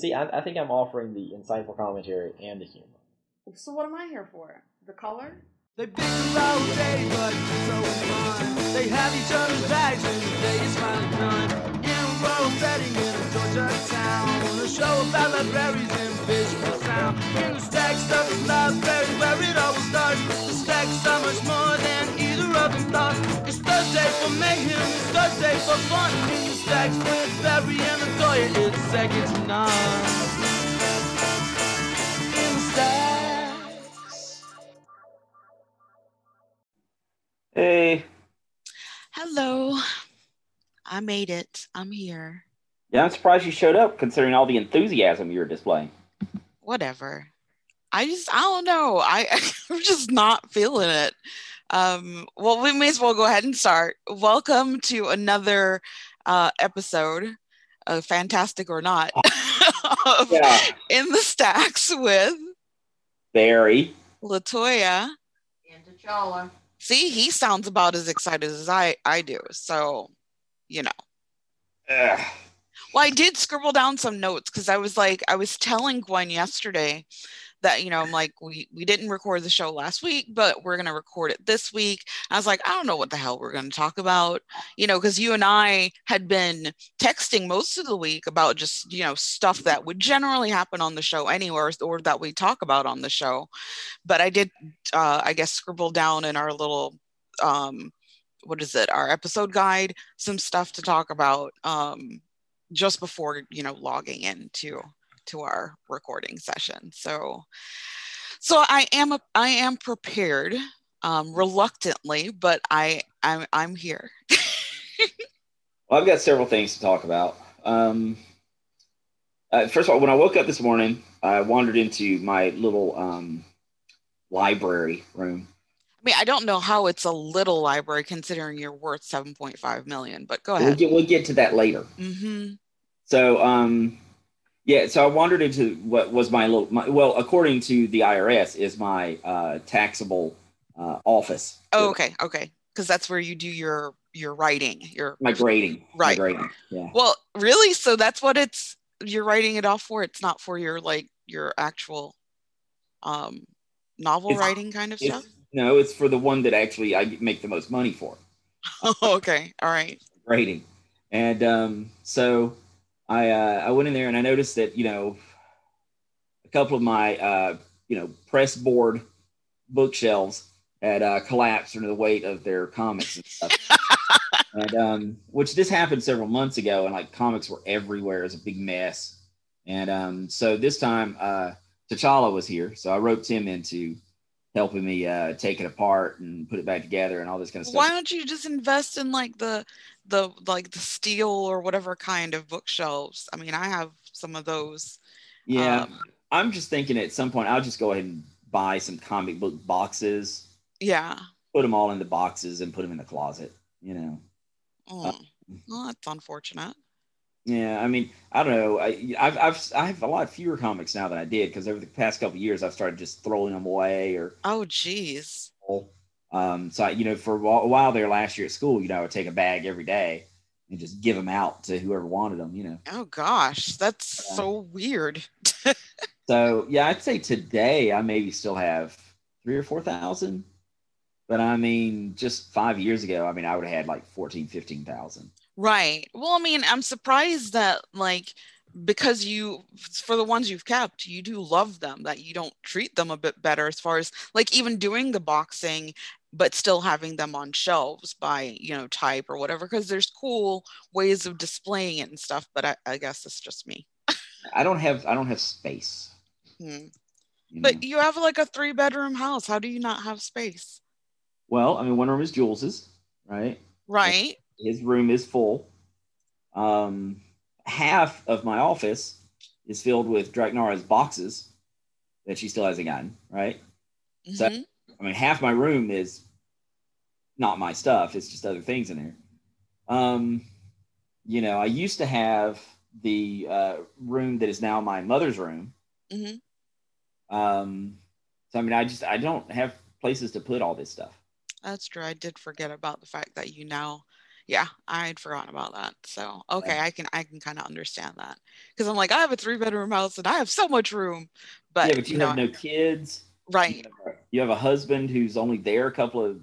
see, I, I think I'm offering the insightful commentary and the humor. So what am I here for? The color? They bicker all day, but so fun. They have each other's bags and the day is finally done. In a rural setting in a Georgia town, a show about libraries and visual sound. In the stack stuff is library where it always starts. The stack's so much more than of them. It's Thursday for mayhem, it's Thursday for fun. The stacks with Barry and Latoya, it's second to none. In stacks. Hey, Hello. I made it. I'm here. yeah, I'm surprised you showed up considering all the enthusiasm you were displaying. Whatever. I just I don't know. I I'm just not feeling it. Um well we may as well go ahead and start. Welcome to another uh episode of Fantastic or Not of Yeah. In the Stacks with Barry. Latoya. And T'Challa. See, he sounds about as excited as I I do. So, you know. Ugh. Well, I did scribble down some notes because I was like, I was telling Gwen yesterday that, you know, I'm like, we we didn't record the show last week, but we're gonna record it this week. I was like, I don't know what the hell we're gonna talk about, you know, because you and I had been texting most of the week about just, you know, stuff that would generally happen on the show anywhere or that we talk about on the show. But I did uh I guess scribble down in our little um what is it, our episode guide, some stuff to talk about. Um just before you know logging into to our recording session so so i am a, i am prepared um reluctantly but i i'm, I'm here Well, I've got several things to talk about. Um, uh, first of all, when I woke up this morning, I wandered into my little um, library room. i mean i don't know how it's a little library considering you're worth 7.5 million but go We'll ahead get we'll get to that later. hmm So, um, yeah, so I wandered into what was my little, my, well, according to the IRS, is my uh, taxable uh, office. oh okay okay because that's where you do your your writing your My grading. My Right. grading. Yeah. well really so that's what it's you're writing it off for it's not for your like your actual um novel It's- writing kind of stuff no, it's for the one that actually I make the most money for. okay all right grading. And um, so I uh, I went in there and I noticed that you know a couple of my uh, you know press board bookshelves had uh, collapsed under the weight of their comics and stuff. and um, which this happened several months ago, and like comics were everywhere. It was a big mess. And um, so this time, uh, T'Challa was here, so I roped him into helping me uh, take it apart and put it back together and all this kind of stuff. why don't you just invest in like the the like the steel or whatever kind of bookshelves i mean i have some of those Yeah, Um, I'm just thinking at some point I'll just go ahead and buy some comic book boxes, yeah put them all in the boxes, and put them in the closet. You know. oh, well that's unfortunate Yeah, I mean, I don't know. I, I've, I've I have a lot fewer comics now than I did because over the past couple years I've started just throwing them away or. oh geez Um, so I, you know, for a while, there last year at school, you know, I would take a bag every day and just give them out to whoever wanted them. You know. oh gosh that's so weird So yeah, I'd say today I maybe still have three or four thousand. But I mean, just five years ago, I mean, I would have had like 14, 15,000. right well i mean i'm surprised that like because you for the ones you've kept you do love them that you don't treat them a bit better as far as like even doing the boxing but still having them on shelves by you know type or whatever because there's cool ways of displaying it and stuff but i, I guess it's just me I don't have, I don't have space. Hmm. you know. but you have like a three bedroom house how do you not have space well, I mean, one room is Jules's, right? right His room is full. Um, half of my office is filled with Draknara's boxes that she still hasn't gotten, right? So- Mhm. I mean, half my room is not my stuff; it's just other things in there. Um, you know, I used to have the uh, room that is now my mother's room. Mm-hmm. Um, so I mean, I just I don't have places to put all this stuff. That's true. I did forget about the fact that you now, Yeah, I'd forgotten about that. So okay, I can I can kind of understand that because I'm like I have a three bedroom house and I have so much room, but, yeah, but you, know, have no kids. right? You have, a, you have a husband who's only there a couple of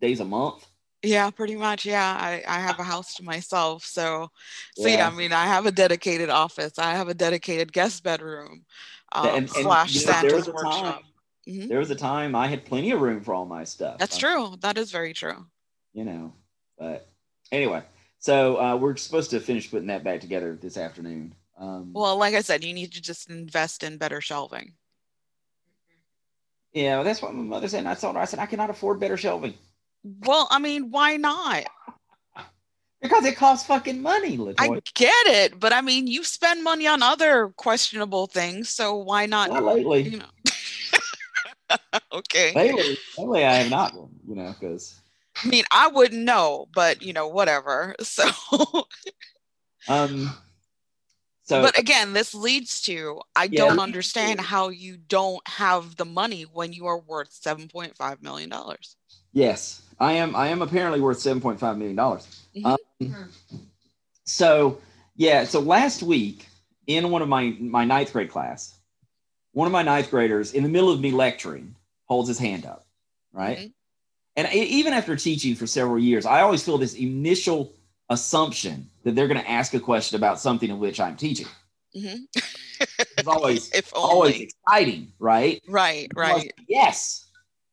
days a month. Yeah, pretty much. Yeah, I, I have a house to myself. So, so yeah. Yeah. I mean, I have a dedicated office. I have a dedicated guest bedroom um, And- and, slash you know, there Santa's was a workshop. time- Mhm. There was a time I had plenty of room for all my stuff. That's Uh, true. That is very true. You know, but anyway, so uh, we're supposed to finish putting that back together this afternoon. Um, Well, like I said, you need to just invest in better shelving. yeah, well, that's what my mother said. And I told her, I said, I cannot afford better shelving Well, I mean, why not? because it costs fucking money, I get it, but I mean, you spend money on other questionable things, so why not? Not lately. You know. okay. Lately, lately, I have not. You know, because I mean, I wouldn't know, but you know, whatever. So, um, so but again, this leads to I Yeah, don't understand how you don't have the money when you are worth seven point five million dollars. yes, I am. I am apparently worth seven point five million dollars. Mhm. Um, so yeah, so last week in one of my my ninth grade class, one of my ninth graders in the middle of me lecturing holds his hand up, right? Mhm. And even after teaching for several years, I always feel this initial assumption that they're going to ask a question about something in which I'm teaching. Mhm. It's always always exciting, right? Right, right. Yes.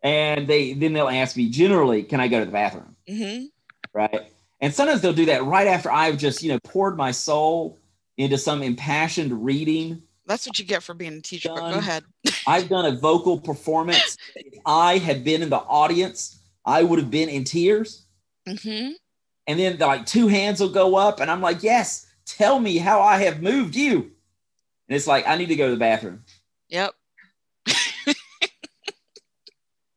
And they then they'll ask me generally, can I go to the bathroom? hmm Right. And sometimes they'll do that right after I've just, you know, poured my soul into some impassioned reading. That's what you get for being a teacher. But go ahead. I've done a vocal performance. If I had been in the audience, I would have been in tears. hmm And then like two hands will go up, and I'm like, yes, tell me how I have moved you. And it's like, I need to go to the bathroom. Yep.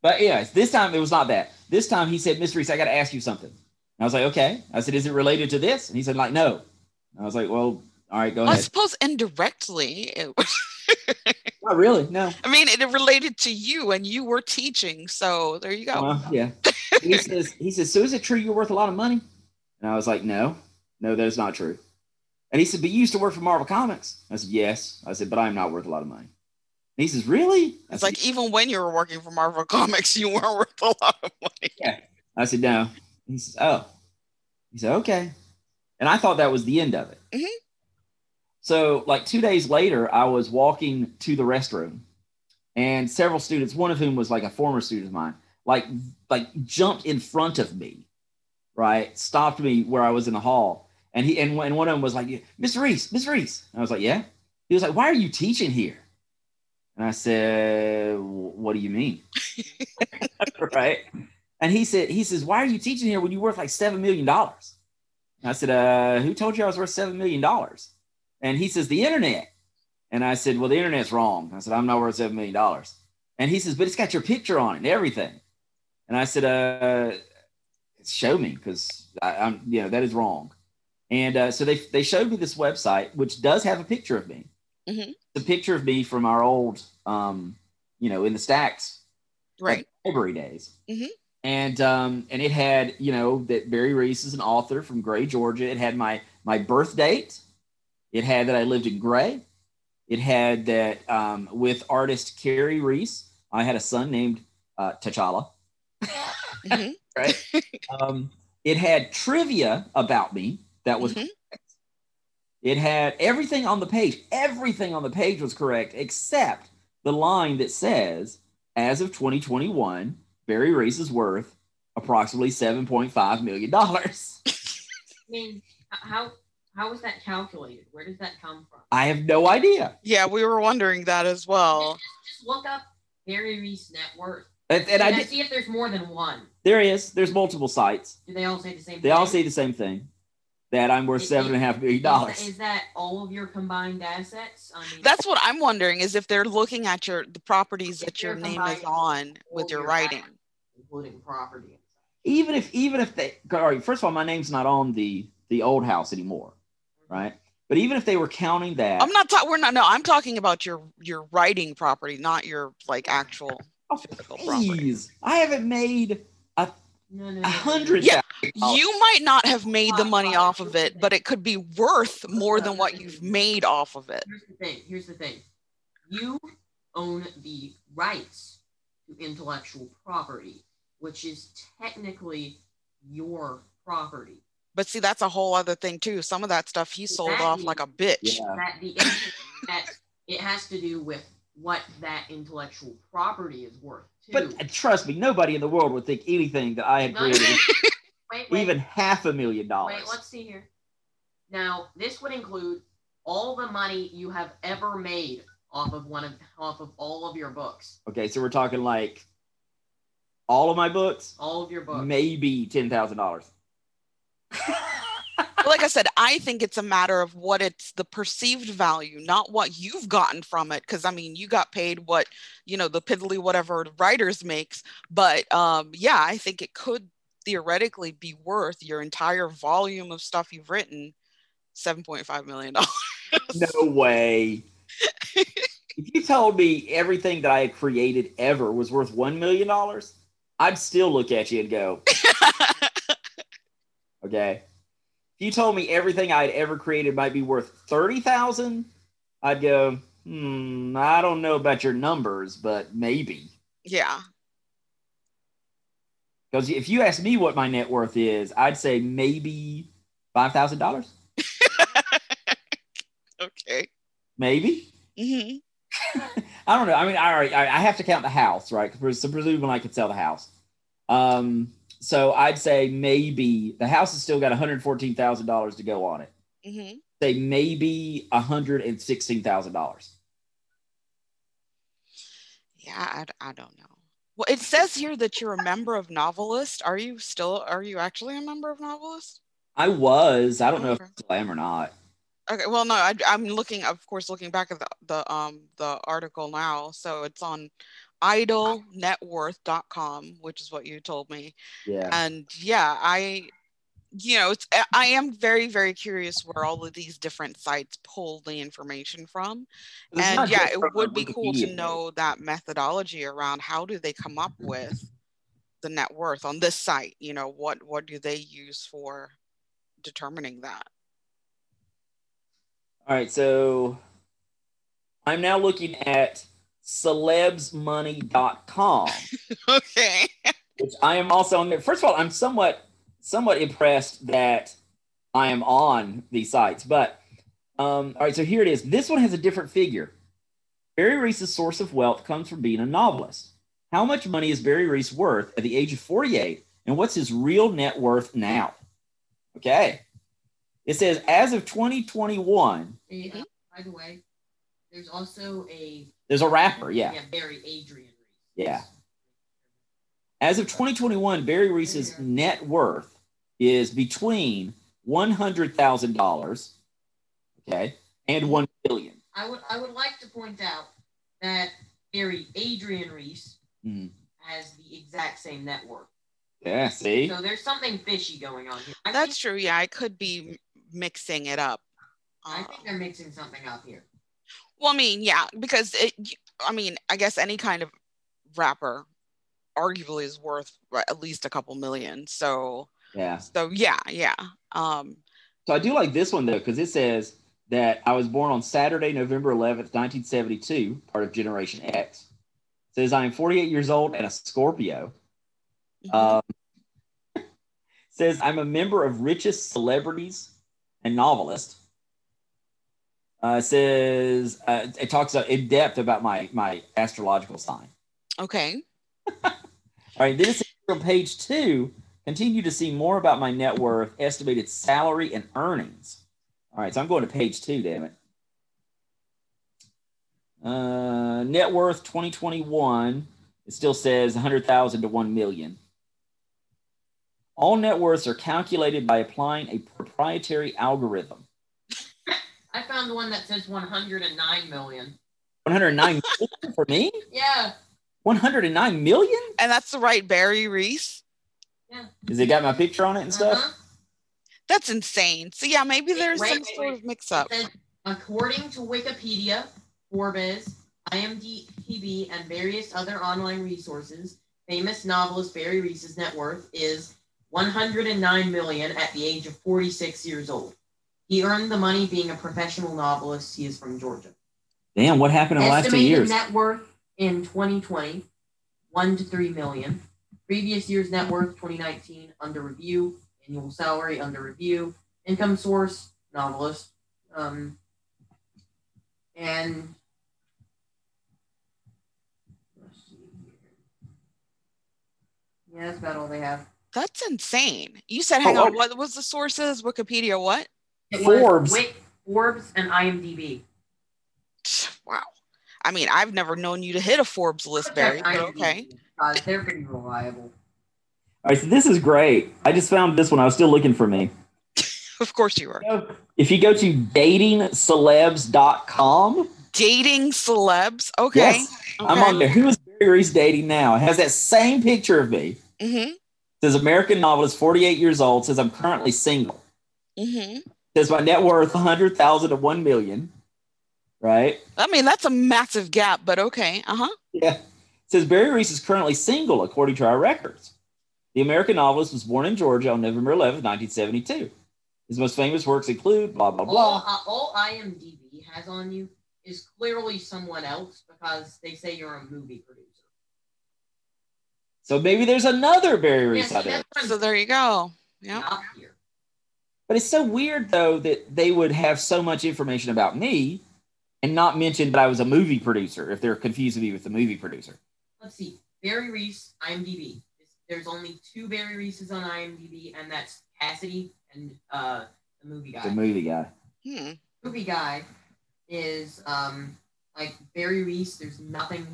But anyways, this time it was not that. This time he said, Mr. Reese, I got to ask you something. And I was like, okay. I said, is it related to this? And he said, like, no. And I was like, well, all right, go Well, I suppose indirectly, it, Not really. No. I mean, it related to you, and you were teaching. So there you go. Well, yeah. he says, he says, so is it true you're worth a lot of money? And I was like, no, no, that is not true. And he said, but you used to work for Marvel Comics. I said, yes. I said, but I'm not worth a lot of money. And he says, really? I It's said, like even when you were working for Marvel Comics, you weren't worth a lot of money. Yeah. I said, no. He says, oh. He said, okay. And I thought that was the end of it. Mhm. So, like two days later, I was walking to the restroom, and several students, one of whom was like a former student of mine, like like jumped in front of me, right? Stopped me where I was in the hall, and he and, and one of them was like, "Mr. Reese, Mr. Reese." And I was like, "Yeah." He was like, "Why are you teaching here?" And I said, "What do you mean?" right? And he said, he says, why are you teaching here when you're worth like seven million dollars? I said, uh, who told you I was worth seven million dollars? And he says, the internet. And I said, well, the internet's wrong. I said, I'm not worth seven million dollars. And he says, but it's got your picture on it and everything. And I said, uh, show me because I'm, you know, that is wrong. And uh, so they they showed me this website which does have a picture of me. Mhm. The picture of me from our old, um, you know, in the stacks Right. library days. Mhm. And um, and it had, you know, that Barry Reese is an author from Gray, Georgia. It had my my birth date. It had that I lived in Gray. It had that um, with artist Carrie Reese, I had a son named uh, T'Challa. Mhm. Right. um, it had trivia about me that was Mhm. Correct. It had everything on the page. Everything on the page was correct except the line that says, as of 2021, Barry Reese is worth approximately $7.5 million. I mean, h- how was that calculated? Where does that come from? I have no idea. Yeah, we were wondering that as well. Just, just look up Barry Reese net worth. And, and I And did, see if there's more than one. there is, there's multiple sites. Do they all say the same thing? They thing? all say the same thing that I'm worth Is- seven and a half million Is- dollars. Is that all of your combined assets? I mean, That's what I'm wondering is if they're looking at your the properties that your name is on with your your writing. assets, including property. even if even if they all right first of all my name's not on the the old house anymore right but even if they were counting that I'm not talking. We're not. No, I'm talking about your your writing property, not your like actual oh, physical property. please i haven't made a No, no, A no. hundred Yeah. You might not have made the money off of it, but it could be worth more than what you've made off of it. Here's the thing. Here's the thing. You own the rights to intellectual property, which is technically your property. But see, that's a whole other thing too. Some of that stuff he sold Exactly. off like a bitch. Yeah. That the that it has to do with what that intellectual property is worth too. But trust me, nobody in the world would think anything that I had created wait, wait, even half a million dollars. wait. Let's see here. Now, this would include all the money you have ever made off of one of off of all of your books, Okay, so we're talking like all of my books, all of your books. maybe ten thousand dollars. like I said, I think it's a matter of what it's the perceived value, not what you've gotten from it. Because I mean, you got paid what you know the piddly whatever writers makes, but um, yeah, I think it could theoretically be worth your entire volume of stuff you've written, seven point five million dollars. No way. if you told me everything that I had created ever was worth one million dollars, I'd still look at you and go, okay. If you told me everything I'd ever created might be worth thirty thousand, I'd go, hmm, I don't know about your numbers, but maybe. yeah, Because if you ask me what my net worth is, I'd say maybe five thousand dollars. okay. Maybe. hmm I don't know. I mean, I already, I I have to count the house, right? Because presumably I could sell the house. Um, so I'd say maybe the house has still got one hundred fourteen thousand dollars to go on it. hmm Say maybe one hundred and sixteen thousand dollars. Yeah, I, I don't know. Well, it says here that you're a member of Novelist. Are you still? Are you actually a member of Novelist? I was. I don't know if I am or not. Okay, well, no, I, I'm looking, of course, looking back at the, the um the article now. So it's on idolnetworth.com, which is what you told me. Yeah. And yeah, I, you know, it's I- I am very very curious where all of these different sites pull the information from. It's and yeah, it would be cool to know that methodology around how do they come up with the net worth on this site. You know, what what do they use for determining that? All right, so I'm now looking at celebsmoney.com. okay. which I am also on there. First of all, I'm somewhat somewhat impressed that I am on these sites. But um, all right, so here it is. This one has a different figure. Barry Reese's source of wealth comes from being a novelist. How much money is Barry Reese worth at the age of 48, and what's his real net worth now? Okay. It says as of 2021, Hey, uh, by the way, there's also a there's a rapper, yeah. yeah Barry Adrian Reese. Yeah. As of 2021, Barry Reese's net worth is between $100,000, okay, and 1 billion. I would I would like to point out that Barry Adrian Reese Mhm. has the exact same net worth. Yeah, see? So there's something fishy going on here. I That's think, true. Yeah, I could be mixing it up. I think they're mixing something up here. Well, I mean, yeah, because it, I mean, I guess any kind of rapper arguably is worth at least a couple million. So, Yeah. so yeah, yeah. Um, So I do like this one though, because it says that I was born on Saturday, November 11th, 1972, part of Generation X. It says I am 48 years old and a Scorpio. Um, says I'm a member of richest celebrities and novelist. Uh, says uh, it talks in depth about my my astrological sign. okay. All right, says on page two, continue to see more about my net worth, estimated salary, and earnings. All right, so I'm going to page two, damn it. Uh, net worth 2021, it still says 100,000 to 1 million. All net worths are calculated by applying a proprietary algorithm. I found one that says 109 million. 109 million for me? Yeah. 109 million? And that's the right Barry Reese. Has it got my picture on it and stuff? Uh-huh. That's insane. So yeah, maybe there's Wait, some wait, sort wait. of mix up. Says, according to Wikipedia, Forbes, IMDb, and various other online resources, famous novelist Barry Reese's net worth is 109 million at the age of 46 years old. He earned the money being a professional novelist. He is from Georgia. Damn, what happened in the last two Estimated years? net worth in 2020, one to three million. Previous year's net worth 2019 under review. Annual salary under review. Income source novelist. Um, and let's see here. Yeah, that's about all they have. That's insane. You said, hang Oh, on, what was the sources? Wikipedia, what? It was Forbes. Wik- Forbes and IMDb. Wow. I mean, I've never known you to hit a Forbes list, Barry, but okay. Uh, they're pretty reliable. All right, so this is great. I just found this one. I was still looking for me. Of course you are. If you go to datingcelebs.com, Dating celebs. Okay. yes, I'm on there. Who is Barry Reese dating now? It has that same picture of me. Mm-hmm. says American novelist, 48 years old, says I'm currently single. Mm-hmm. Says my net worth 100,000 to 1 million. Right? I mean, that's a massive gap, but okay. Uh-huh. Yeah. says Barry Reese is currently single according to our records. The American novelist was born in Georgia on November 11, 1972. His most famous works include blah blah All, blah. uh, all IMDb has on you is clearly someone else because they say you're a movie producer. So maybe there's another Barry Reese see, out there. that's what I'm So there you go. Yeah. Not here. But it's so weird though that they would have so much information about me and not mention that I was a movie producer if they're confusing me with the movie producer. Let's see. Barry Reese, IMDb. There's only two Barry Reeses on IMDb, and that's Cassidy and uh, the movie guy. The movie guy. Hmm. movie guy is um like Barry Reese. There's nothing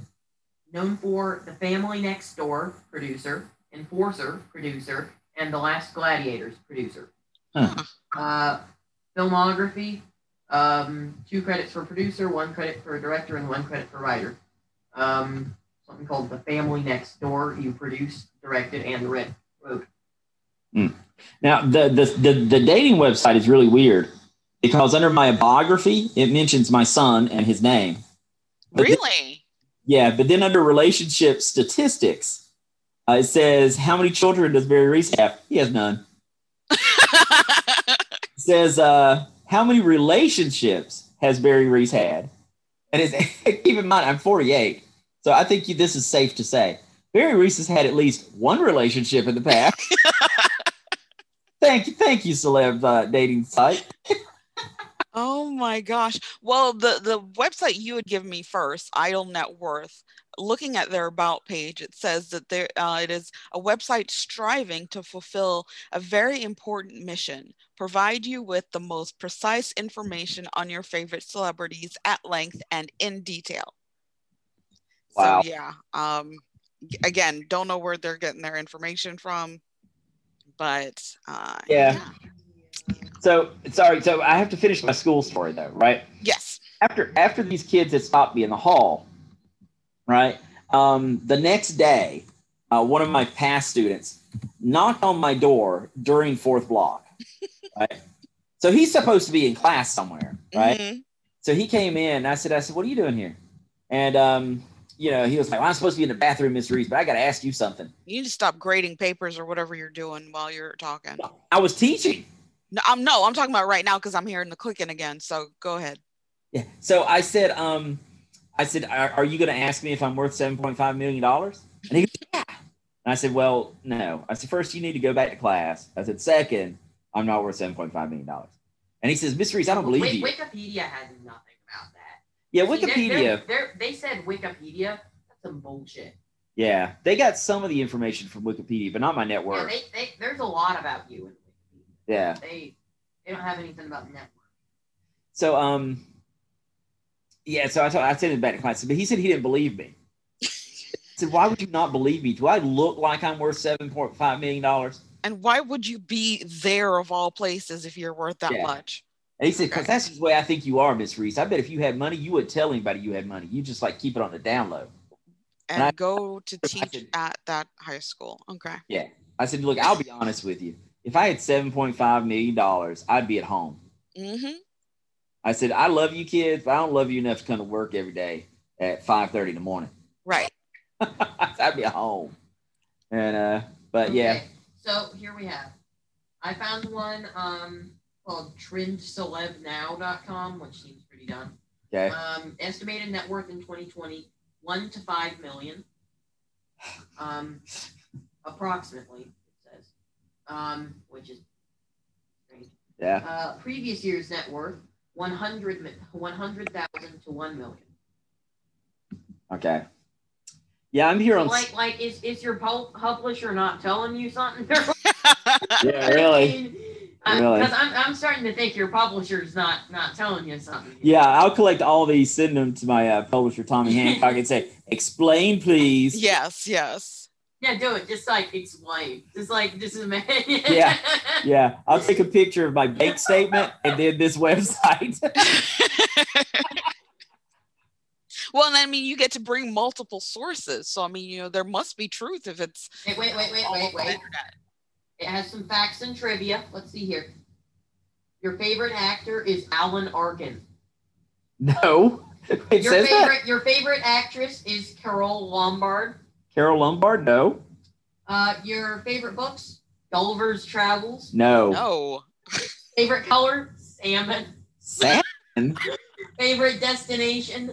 known for the Family Next Door producer, Enforcer producer, and The Last Gladiators producer. Huh. Uh, filmography: um, two credits for producer, one credit for director, and one credit for writer. Um, something called The Family Next Door. You produced, directed, and writ- wrote. Now the, the the the dating website is really weird because under my biography it mentions my son and his name. But then- Really? yeah, but then under relationship statistics, uh, it says how many children does Barry Reese have? He has none. Says uh, how many relationships has Barry Reese had? And it's, keep in mind I'm 48, so I think you, this is safe to say Barry Reese has had at least one relationship in the past. thank you, thank you, celeb uh, dating site. Oh my gosh. Well, the the website you had given me first, Idol Net Worth, looking at their about page, it says that there uh, it is a website striving to fulfill a very important mission: provide you with the most precise information on your favorite celebrities at length and in detail. Wow. So yeah. Um, again, don't know where they're getting their information from, but uh, Yeah. So sorry, so I have to finish my school story though, right? Yes. after after these kids had stopped me in the hall, right? Um, the next day, uh, one of my past students knocked on my door during fourth block, right? So he's supposed to be in class somewhere, right? Mhm. So he came in. And I said, I said, what are you doing here? And um, you know, he was like, well, I'm supposed to be in the bathroom, Miss Reese, but I got to ask you something. You need to stop grading papers or whatever you're doing while you're talking. I was teaching. No, I'm no, I'm talking about right now because I'm hearing the clicking again. So go ahead. Yeah. So I said, um, I said, are, are you going to ask me if I'm worth seven point five million dollars? And he goes, yeah. And I said, well, no. I said, first, you need to go back to class. I said, second, I'm not worth seven point five million dollars. And he says, Miss Reese, I don't believe you. Wikipedia has nothing about that. Yeah, Wikipedia. they're- they're- they said Wikipedia. That's some bullshit. Yeah, they got some of the information from Wikipedia, but not my network. Yeah, they, they, there's a lot about you in Wikipedia. Yeah. They they don't have anything about the network. So, um, yeah. So I told, I sent it back to class, but he said he didn't believe me. I said, why would you not believe me? Do I look like I'm worth seven point five million dollars? And why would you be there of all places if you're worth that Yeah. much? And he said, because that's the way I think you are, Miss Reese. I bet if you had money, you would tell anybody you had money. You just like keep it on the down low. And I- go to I teach said- at that high school. Okay. Yeah. I said, look, I'll be honest with you. If I had seven point five million dollars, I'd be at home. Mm-hmm. I said, I love you kids, but I don't love you enough to come to work every day at five thirty in the morning. Right. I'd be home. And uh, but yeah, Okay, So here we have. I found one um called trendcelebnow.com, which seems pretty dumb. okay. Um, estimated net worth in 2020, one to five million. Um, approximately, it says. Um, which is strange. Yeah. Uh, previous year's net worth, 100 100,000 to 1 million. Okay. Yeah, I'm here on. Like, like, is, is your publisher not telling you something? Yeah, really. Really? Because I'm, I'm starting to think your publisher's not not telling you something. Yeah, I'll collect all these, send them to my uh, publisher Tommy Hancock, and say, "Explain, please." yes, yes. Yeah, do it. Just like explain. Just like this is man. Yeah. Yeah, I'll take a picture of my bank statement and then this website. well, and I mean, you get to bring multiple sources. So, I mean, you know, there must be truth if it's Wait, wait, wait, wait, wait, wait. It has some facts and trivia. Let's see here. Your favorite actor is Alan Arkin. no, it Your says that. favorite your favorite actress is Carole Lombard. Carole Lombard. No, Uh, your favorite books? Gulliver's Travels. no. No. Favorite color? Salmon. Salmon. Favorite destination?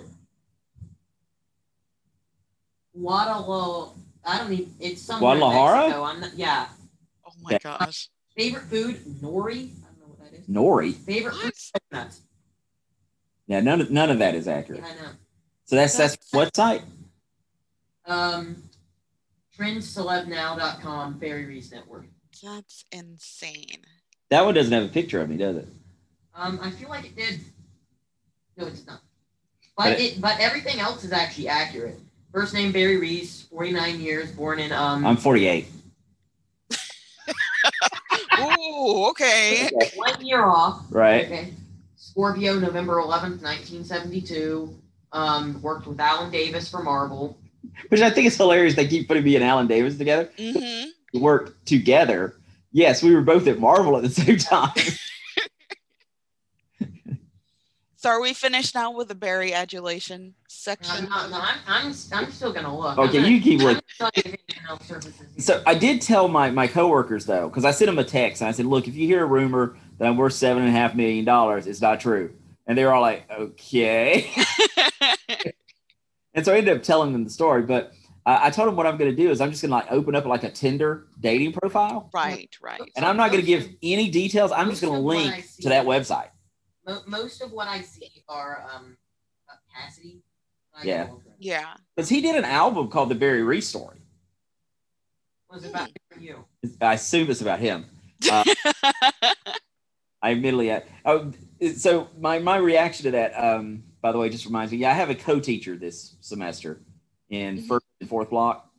Guadalajara. I don't even. It's somewhere in Guadalajara? Mexico. I'm not, yeah. Oh my gosh. Favorite food? Nori. I don't know what that is. Nori. Favorite food? What? Yeah, none of none of that is Yeah, accurate. I know. So that's that's what site? Um, trendcelebnow.com. Barry Reese Network. That's insane. That one doesn't have a picture of me, does it? Um, I feel like it did. No, it's not. But But it, but everything else is actually accurate. First name Barry Reese, 49 years, born in um I'm 48. Ooh, okay. one year off. Right. Okay. Scorpio, November 11th, 1972. Um, worked with Alan Davis for Marvel. Which I think is hilarious. They keep putting me and Alan Davis together. hmm We work together. Yes, we were both at Marvel at the same time. So, are we finished now with the Barry adulation Uh, section? no, no, I'm, I'm, I'm still gonna look. Okay, I'm you keep I'm looking. gonna tell you if anything else surfaces here. So I did tell my my coworkers though, because I sent them a text and I said, "Look, if you hear a rumor that I'm worth seven and a half million dollars, it's not true." And they were all like, "Okay." and so I ended up telling them the story. But uh, I told them what I'm going to do is I'm just going to like open up like a Tinder dating profile, right, right. and I'm not going to give any details. I'm just going to Most of what I link to that website. Most of what I see are um uh, Cassidy. I Yeah. Yeah. Because he did an album called The Barry Reese Story. Was about you. I assume it's about him. Uh, I admittedly, I, oh, so my my reaction to that, um, by the way, just reminds me. Yeah, I have a co-teacher this semester in Mhm. first and fourth block,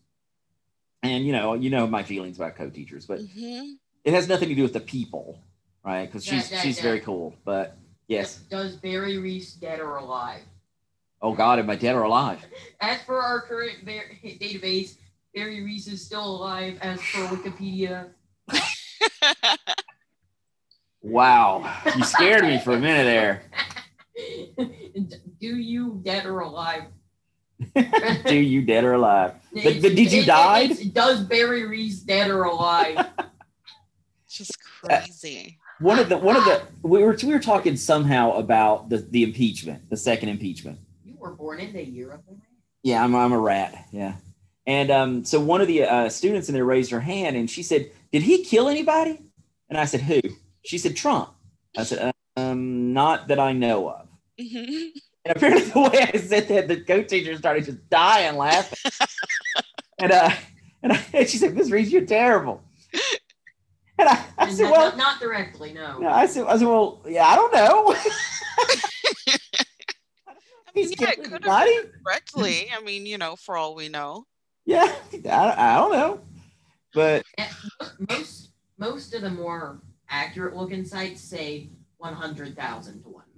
and you know, you know my feelings about co-teachers, but hmm it has nothing to do with the people, right? Because she's yeah, she's yeah. very cool, but yes. Does Barry Reese dead or alive? Oh God, am I dead or alive? As for our current Bar- database, Barry Reese is still alive as for Wikipedia. Wow, you scared me for a minute there. Do you dead or alive? Do you dead or alive? But, It's- but did you die? Does Barry Reese dead or alive? Just crazy. one of the one of the we were we were talking somehow about the the impeachment, the second impeachment. you were born in the year of the rat. Yeah, I'm I'm a rat. Yeah, and um, so one of the uh, students in there raised her hand and she said, "Did he kill anybody?" And I said, "Who?" She said, "Trump." I said, "Um, not that I know of." Mhm. And apparently, the way I said that, the co-teacher started just dying laughing. and uh, and, I, and she said, "Miss Reese, you're terrible." And I, I And said, not, "Well." not, not directly, no. No, I said, I said, well, yeah, I don't know. I mean, He's yeah, it killing could have anybody? correctly. I mean, you know, for all we know. Yeah, I, I don't know. But Most most of the more accurate looking sites say one hundred thousand to one million.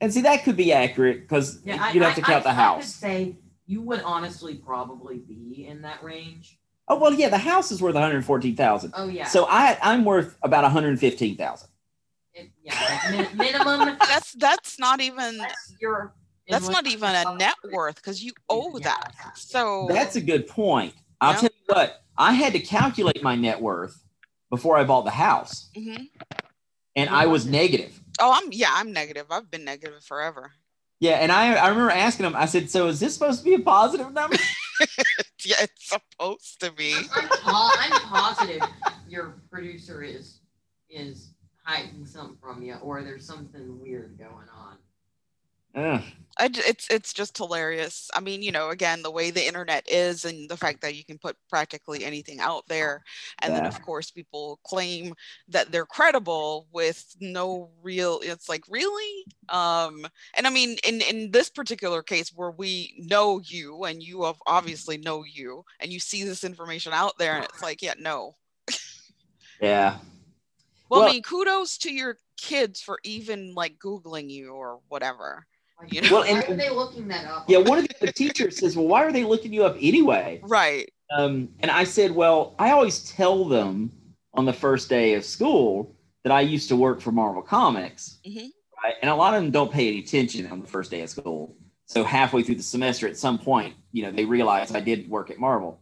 And see, that could be accurate because Yeah, you'd have to I- count I- the I could house. say you would honestly probably be in that range. Oh well, yeah, the house is worth one hundred fourteen thousand. Oh yeah. So I I'm worth about one hundred fifteen thousand. Yeah, min- minimum. That's that's not even That's your. that's not even a net worth because you owe Yeah. that. So That's a good point. I'll Yeah. tell you what, I had to calculate my net worth before I bought the house, hmm and I was negative. Oh, I'm yeah, I'm negative. I've been negative forever. Yeah, and I I remember asking him. I said, "So is this supposed to be a positive number?" Yeah, it's supposed to be. I'm, po- I'm positive your producer is is hiding something from you, or there's something weird going on. I it's it's just hilarious. I mean, you know, again, the way the internet is, and the fact that you can put practically anything out there, and then of course people claim that they're credible with no real. It's like really, um, and I mean, in in this particular case where we know you and you have obviously know you, and you see this information out there, and it's like, yeah, no. Yeah. Well, Well- I mean, kudos to your kids for even like googling you or whatever. You know- Well, why are they looking that up? Yeah. One of the teachers says, "Well, why are they looking you up anyway?" Right. Um, and I said, "Well, I always tell them on the first day of school that I used to work for Marvel Comics, Mhm. right? And a lot of them don't pay any attention on the first day of school. So halfway through the semester, at some point, you know, they realize I did work at Marvel.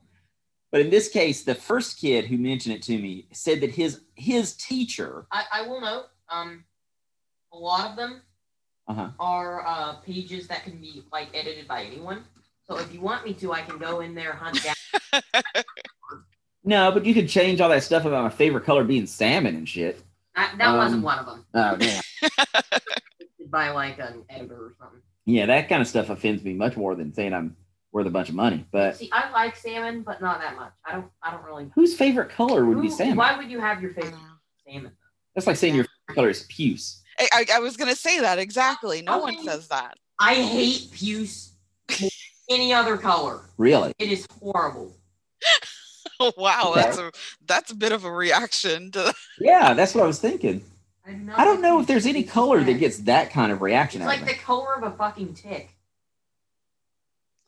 But in this case, the first kid who mentioned it to me said that his his teacher, I, I will note, um, a lot of them Uh-huh. are uh, pages that can be like edited by anyone. So if you want me to, I can go in there, hunt down. no, but you could change all that stuff about my favorite color being salmon and shit. That, that Um, wasn't one of them. Oh damn. By like an editor or something. Yeah, that kind of stuff offends me much more than saying I'm worth a bunch of money. But See, I like salmon, but not that much. I don't. I don't really. whose favorite color would be salmon? Why would you have your favorite salmon? That's like saying your favorite color is puce. I, I, I was gonna say that exactly. No one Okay. says that. I hate puce. Any other color. Really? It is horrible. Oh wow, Okay. that's a that's a bit of a reaction to Yeah, that's what I was thinking. I, do not I don't like know if there's any color that gets that kind of reaction It's out like of the color of a fucking tick.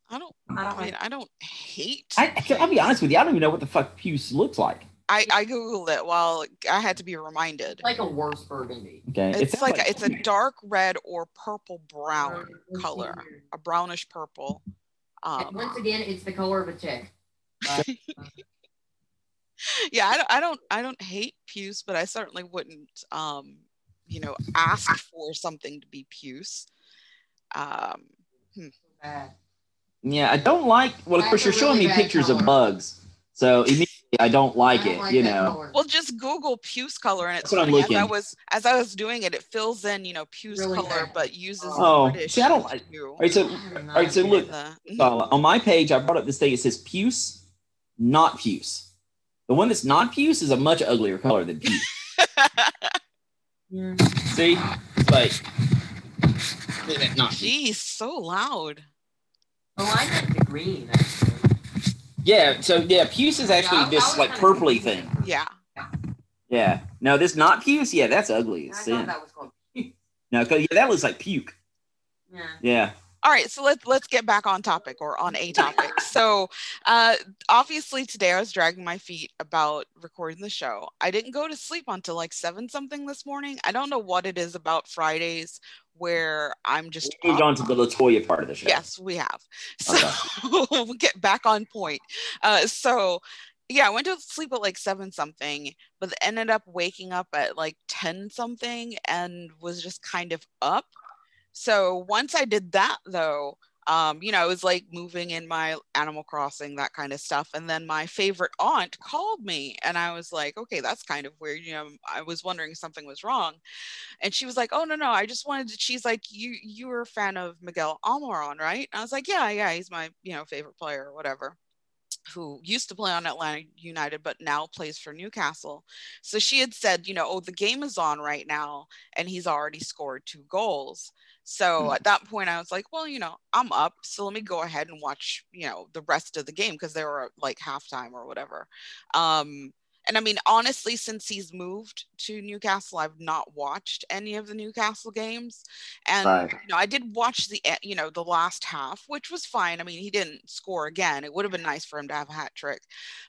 I don't I don't I mean. I don't hate I, I'll be honest with you, I don't even know what the fuck puce looks like. I, I googled it while I had to be reminded. Like a worse burgundy. Okay, It It's sounds like it's a dark red or purple brown Let's color, here. a brownish purple. Um, once again, it's the color of a tick. But, yeah, I don't, I don't I don't hate puce, but I certainly wouldn't um, you know, ask for something to be puce. Um, bad. Yeah, I don't like. Well, of course, you're showing really me pictures color. of bugs, so immediately I don't like I don't it. like you that know. color. well, just Google puce color, and it's That's what I'm funny. As I looking. was as I was doing it, it fills in you know puce Really color, bad. but uses Oh, British see, I don't like- hue All right, so All all right, so look, the- uh, on my page, I brought up this thing. It says puce, not puce. The one that's not puce is a much uglier color than puce. Yeah. See, it's like not puce. Jeez, so loud. Oh, I like the green. Actually. Yeah, so yeah, puce is actually Yeah, I- I this like kinda purpley confused. thing. Yeah. Yeah. No, this not puce. Yeah, that's ugly. I as thought that was called. No, 'cause, yeah, that looks like puke. Yeah. Yeah. All right, so let's let's get back on topic or on a topic. so, uh, obviously today I was dragging my feet about recording the show. I didn't go to sleep until like seven something this morning. I don't know what it is about Fridays where I'm just We moved on to the Latoya part of the show. Yes, we have. So we'll get back on point. Uh, so yeah, I went to sleep at like seven something, but ended up waking up at like 10 something and was just kind of up. So once I did that though, um, you know, I was like moving in my Animal Crossing, that kind of stuff. And then my favorite aunt called me and I was like, okay, that's kind of weird. You know, I was wondering if something was wrong. And she was like, oh, no, no, I just wanted to, she's like, you, you were a fan of Miguel Almiron, right? And I was like, yeah, yeah, he's my, you know, favorite player or whatever who used to play on Atlanta United but now plays for Newcastle. So she had said, you know, oh, the game is on right now and he's already scored two goals. So at that point, I was like, well, you know, I'm up. So let me go ahead and watch, you know, the rest of the game because they were like halftime or whatever. Um, and I mean, honestly, since he's moved to Newcastle, I've not watched any of the Newcastle games. And Right. you know, I did watch the you know the last half, which was fine. I mean, he didn't score again. It would have been nice for him to have a hat trick,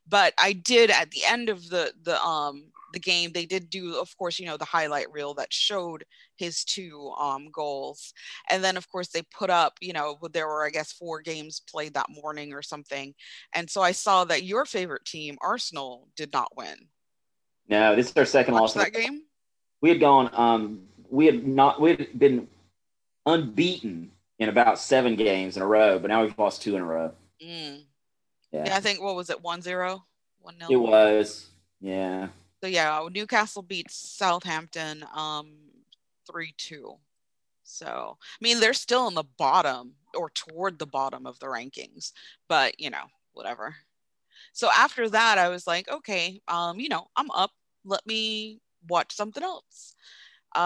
but I did at the end of the the um the game. They did do, of course, you know, the highlight reel that showed his two um, goals. And then, of course, they put up, you know, there were, I guess, four games played that morning or something. And so I saw that your favorite team, Arsenal, did not win. No, this is our second Watch loss. that game? We had gone. Um, we had not. We had been unbeaten in about seven games in a row, but now we've lost two in a row. Mm. Yeah, Yeah, I think, what was it, 1 0? 1 0? it was. Yeah. So yeah, Newcastle beats Southampton um 3-2. So, I mean, they're still in the bottom or toward the bottom of the rankings, but you know, whatever. So after that, I was like, okay, um, you know, I'm up. Let me watch something else.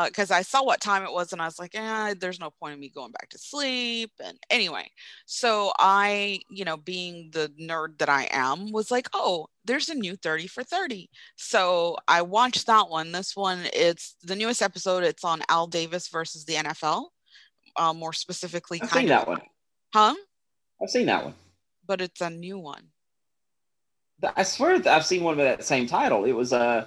Because I saw what time it was, and I was like, eh, there's no point in me going back to sleep. And anyway, so I, you know, being the nerd that I am, was like, oh, there's a new 30 for 30. So I watched that one. This one, it's the newest episode. It's on Al Davis versus the NFL. Uh, more specifically, I've seen of, that one. huh? I've seen that one. But it's a new one. I swear I've seen one with that same title. It was uh,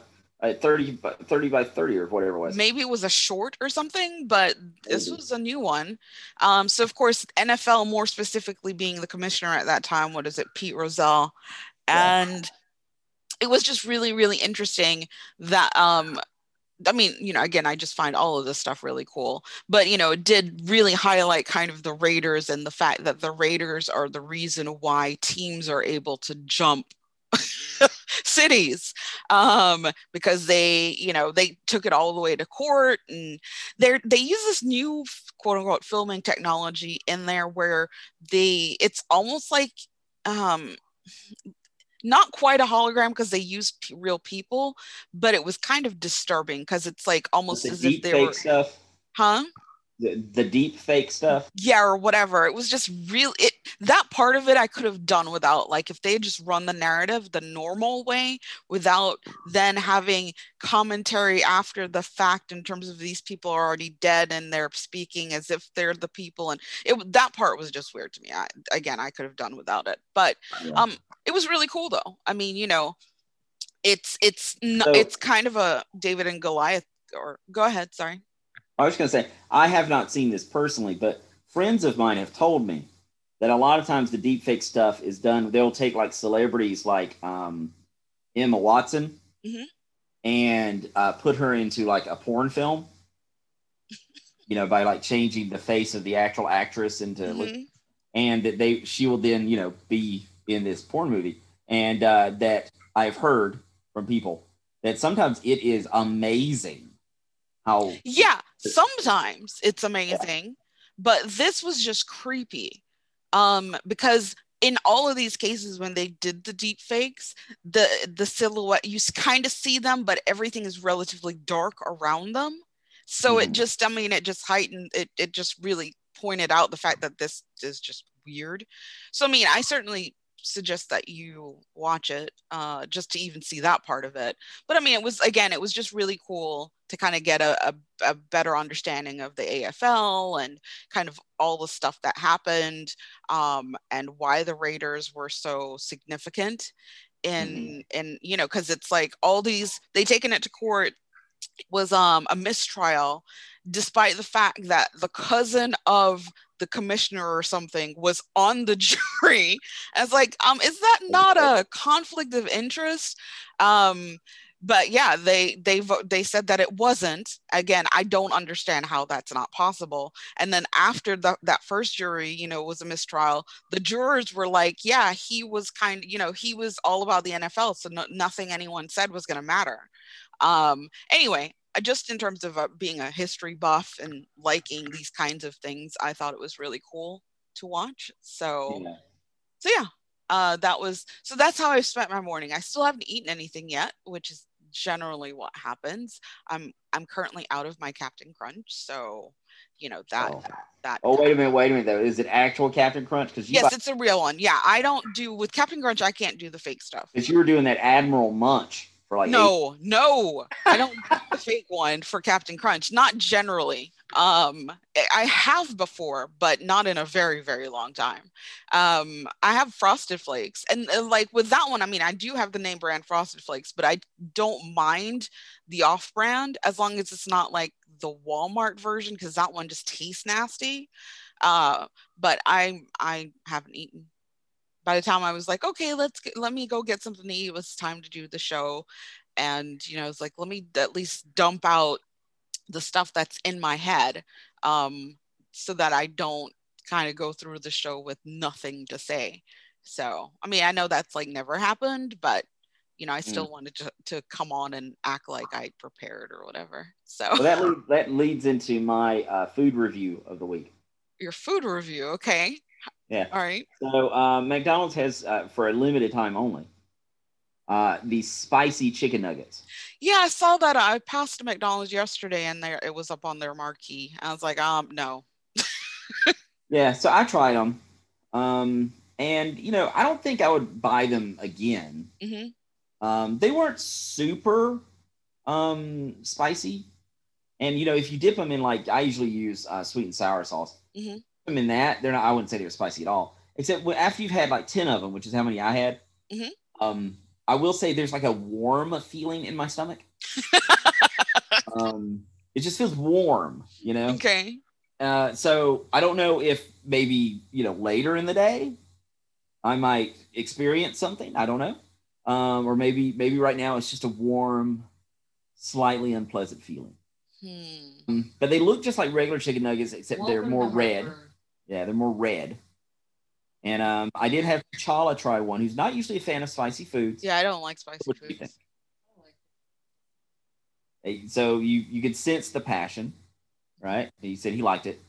a 30, by- 30 by 30 or whatever it was. maybe it was a short or something, but this was a new one. Um, so of course, NFL more specifically being the commissioner at that time, what is it, Pete Rozelle, Yeah. and it was just really, really interesting that um I mean, you know, again, I just find all of this stuff really cool. But, you know, it did really highlight kind of the Raiders and the fact that the Raiders are the reason why teams are able to jump cities um, because they, you know, they took it all the way to court and they're they use this new quote unquote filming technology in there where they it's almost like um not quite a hologram because they use p- real people, but it was kind of disturbing because it's like almost the as if they fake were, stuff. huh? The, the deep fake stuff. Yeah, or whatever. It was just real. It that part of it I could have done without. Like if they had just run the narrative the normal way without then having commentary after the fact in terms of these people are already dead and they're speaking as if they're the people, and it that part was just weird to me. I, again, I could have done without it, but um it was really cool though i mean you know it's it's So- it's kind of a david and goliath or go ahead sorry I was going to say, I have not seen this personally, but friends of mine have told me that a lot of times the deep fake stuff is done. They'll take like celebrities like um, Emma Watson Mhm. and uh, put her into like a porn film, you know, by like changing the face of the actual actress into, Mhm. and that they, she will then, you know, be in this porn movie. And uh, that I've heard from people that sometimes it is amazing how yeah sometimes it's amazing but this was just creepy. Um because in all of these cases when they did the deep fakes the the silhouette you kind of see them but everything is relatively dark around them. So it Mhm. just i mean it just heightened it it just really pointed out the fact that this is just weird. So i mean i certainly suggest that you watch it uh just to even see that part of it. But i mean it was again it was just really cool to kind of get a, a, a better understanding of the afl and kind of all the stuff that happened um, and why the raiders were so significant in in you know because it's like all these they taken it to court was um a mistrial despite the fact that the cousin of the commissioner or something was on the jury as like um is that not a conflict of interest? Um but yeah they they they said that it wasn't. Again i don't understand how that's not possible. And then after the, that first jury you know was a mistrial the jurors were like yeah he was kind you know he was all about the nfl so no, nothing anyone said was going to matter. Um anyway just in terms of uh, being a history buff and liking these kinds of things i thought it was really cool to watch so Yeah. so yeah uh that was so that's how i spent my morning i still haven't eaten anything yet which is generally what happens i'm i'm currently out of my captain crunch so you know that Oh. that Oh, wait a minute, wait a minute though. Is it actual Captain Crunch? Because yes it's a real one yeah i don't do with captain crunch i can't do the fake stuff because you were doing that Admiral Munch for like eight- no no i don't do fake one for captain crunch not generally um I- i have before but not in a very very long time um i have frosted flakes and uh, like with that one i mean i do have the name brand frosted flakes but i don't mind the off brand as long as it's not like the Walmart version because that one just tastes nasty. Uh, but I I haven't eaten. By the time I was like, okay, let's get, let me go get something to eat. It was time to do the show, and you know, it's like let me at least dump out the stuff that's in my head, um, so that I don't kind of go through the show with nothing to say. So I mean, I know that's like never happened, but you know, I still mm. wanted to, to come on and act like I prepared or whatever. So well, that leads, that leads into my uh, food review of the week. Your food review, okay? Yeah. All right. So uh, McDonald's has uh, for a limited time only uh, these spicy chicken nuggets. Yeah, I saw that. I passed a McDonald's yesterday, and there it was up on their marquee. I was like, um, no. yeah, so I tried them, um, and you know, I don't think I would buy them again. Mm-hmm. Um, they weren't super um, spicy. And you know, if you dip them in like I usually use uh, sweet and sour sauce, mm-hmm. Them in that they're not. I wouldn't say they were spicy at all. Except after you've had like ten of them, which is how many I had. Mm-hmm. Um, I will say there's like a warm feeling in my stomach. um, it just feels warm, you know. Okay. Uh, so I don't know if maybe you know later in the day I might experience something. I don't know um, or maybe maybe right now it's just a warm, slightly unpleasant feeling. Hmm. Mm, but they look just like regular chicken nuggets, except Welcome they're more red. Yeah, they're more red. And um, I did have Chala try one, who's not usually a fan of spicy foods. Yeah, I don't like spicy foods. So you you could sense the passion, right? He said he liked it.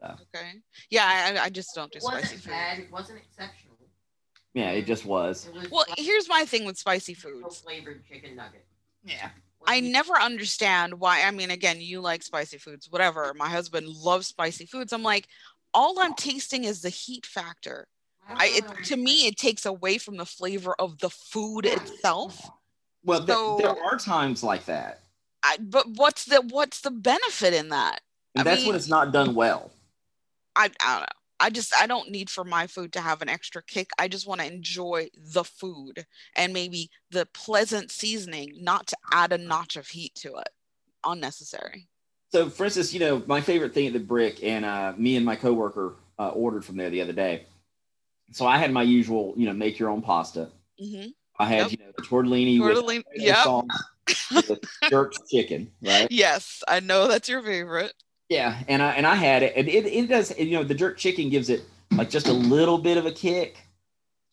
Yeah. So. Okay. Yeah, I, I just don't do it wasn't spicy bad. It wasn't exceptional. Yeah, it just was. It was well, here's my thing with spicy foods. Flavored chicken nugget. Yeah. I never understand why. I mean, again, you like spicy foods, whatever. My husband loves spicy foods. I'm like, all I'm tasting is the heat factor. I, it, ah. to me, it takes away from the flavor of the food itself. Well, so, th- there are times like that. I, but what's the what's the benefit in that? And that's mean, when it's not done well. I, I don't know. I just I don't need for my food to have an extra kick. I just want to enjoy the food and maybe the pleasant seasoning, not to add a notch of heat to it. Unnecessary. So, for instance, you know, my favorite thing at the Brick, and uh, me and my coworker uh, ordered from there the other day. So I had my usual, you know, make your own pasta. Mm-hmm. I had, yep. you know, the tortellini, tortellini with, yep. jerk chicken, right? Yes, I know that's your favorite. Yeah, and I and I had it, and it, it does. You know, the jerk chicken gives it like just a little bit of a kick.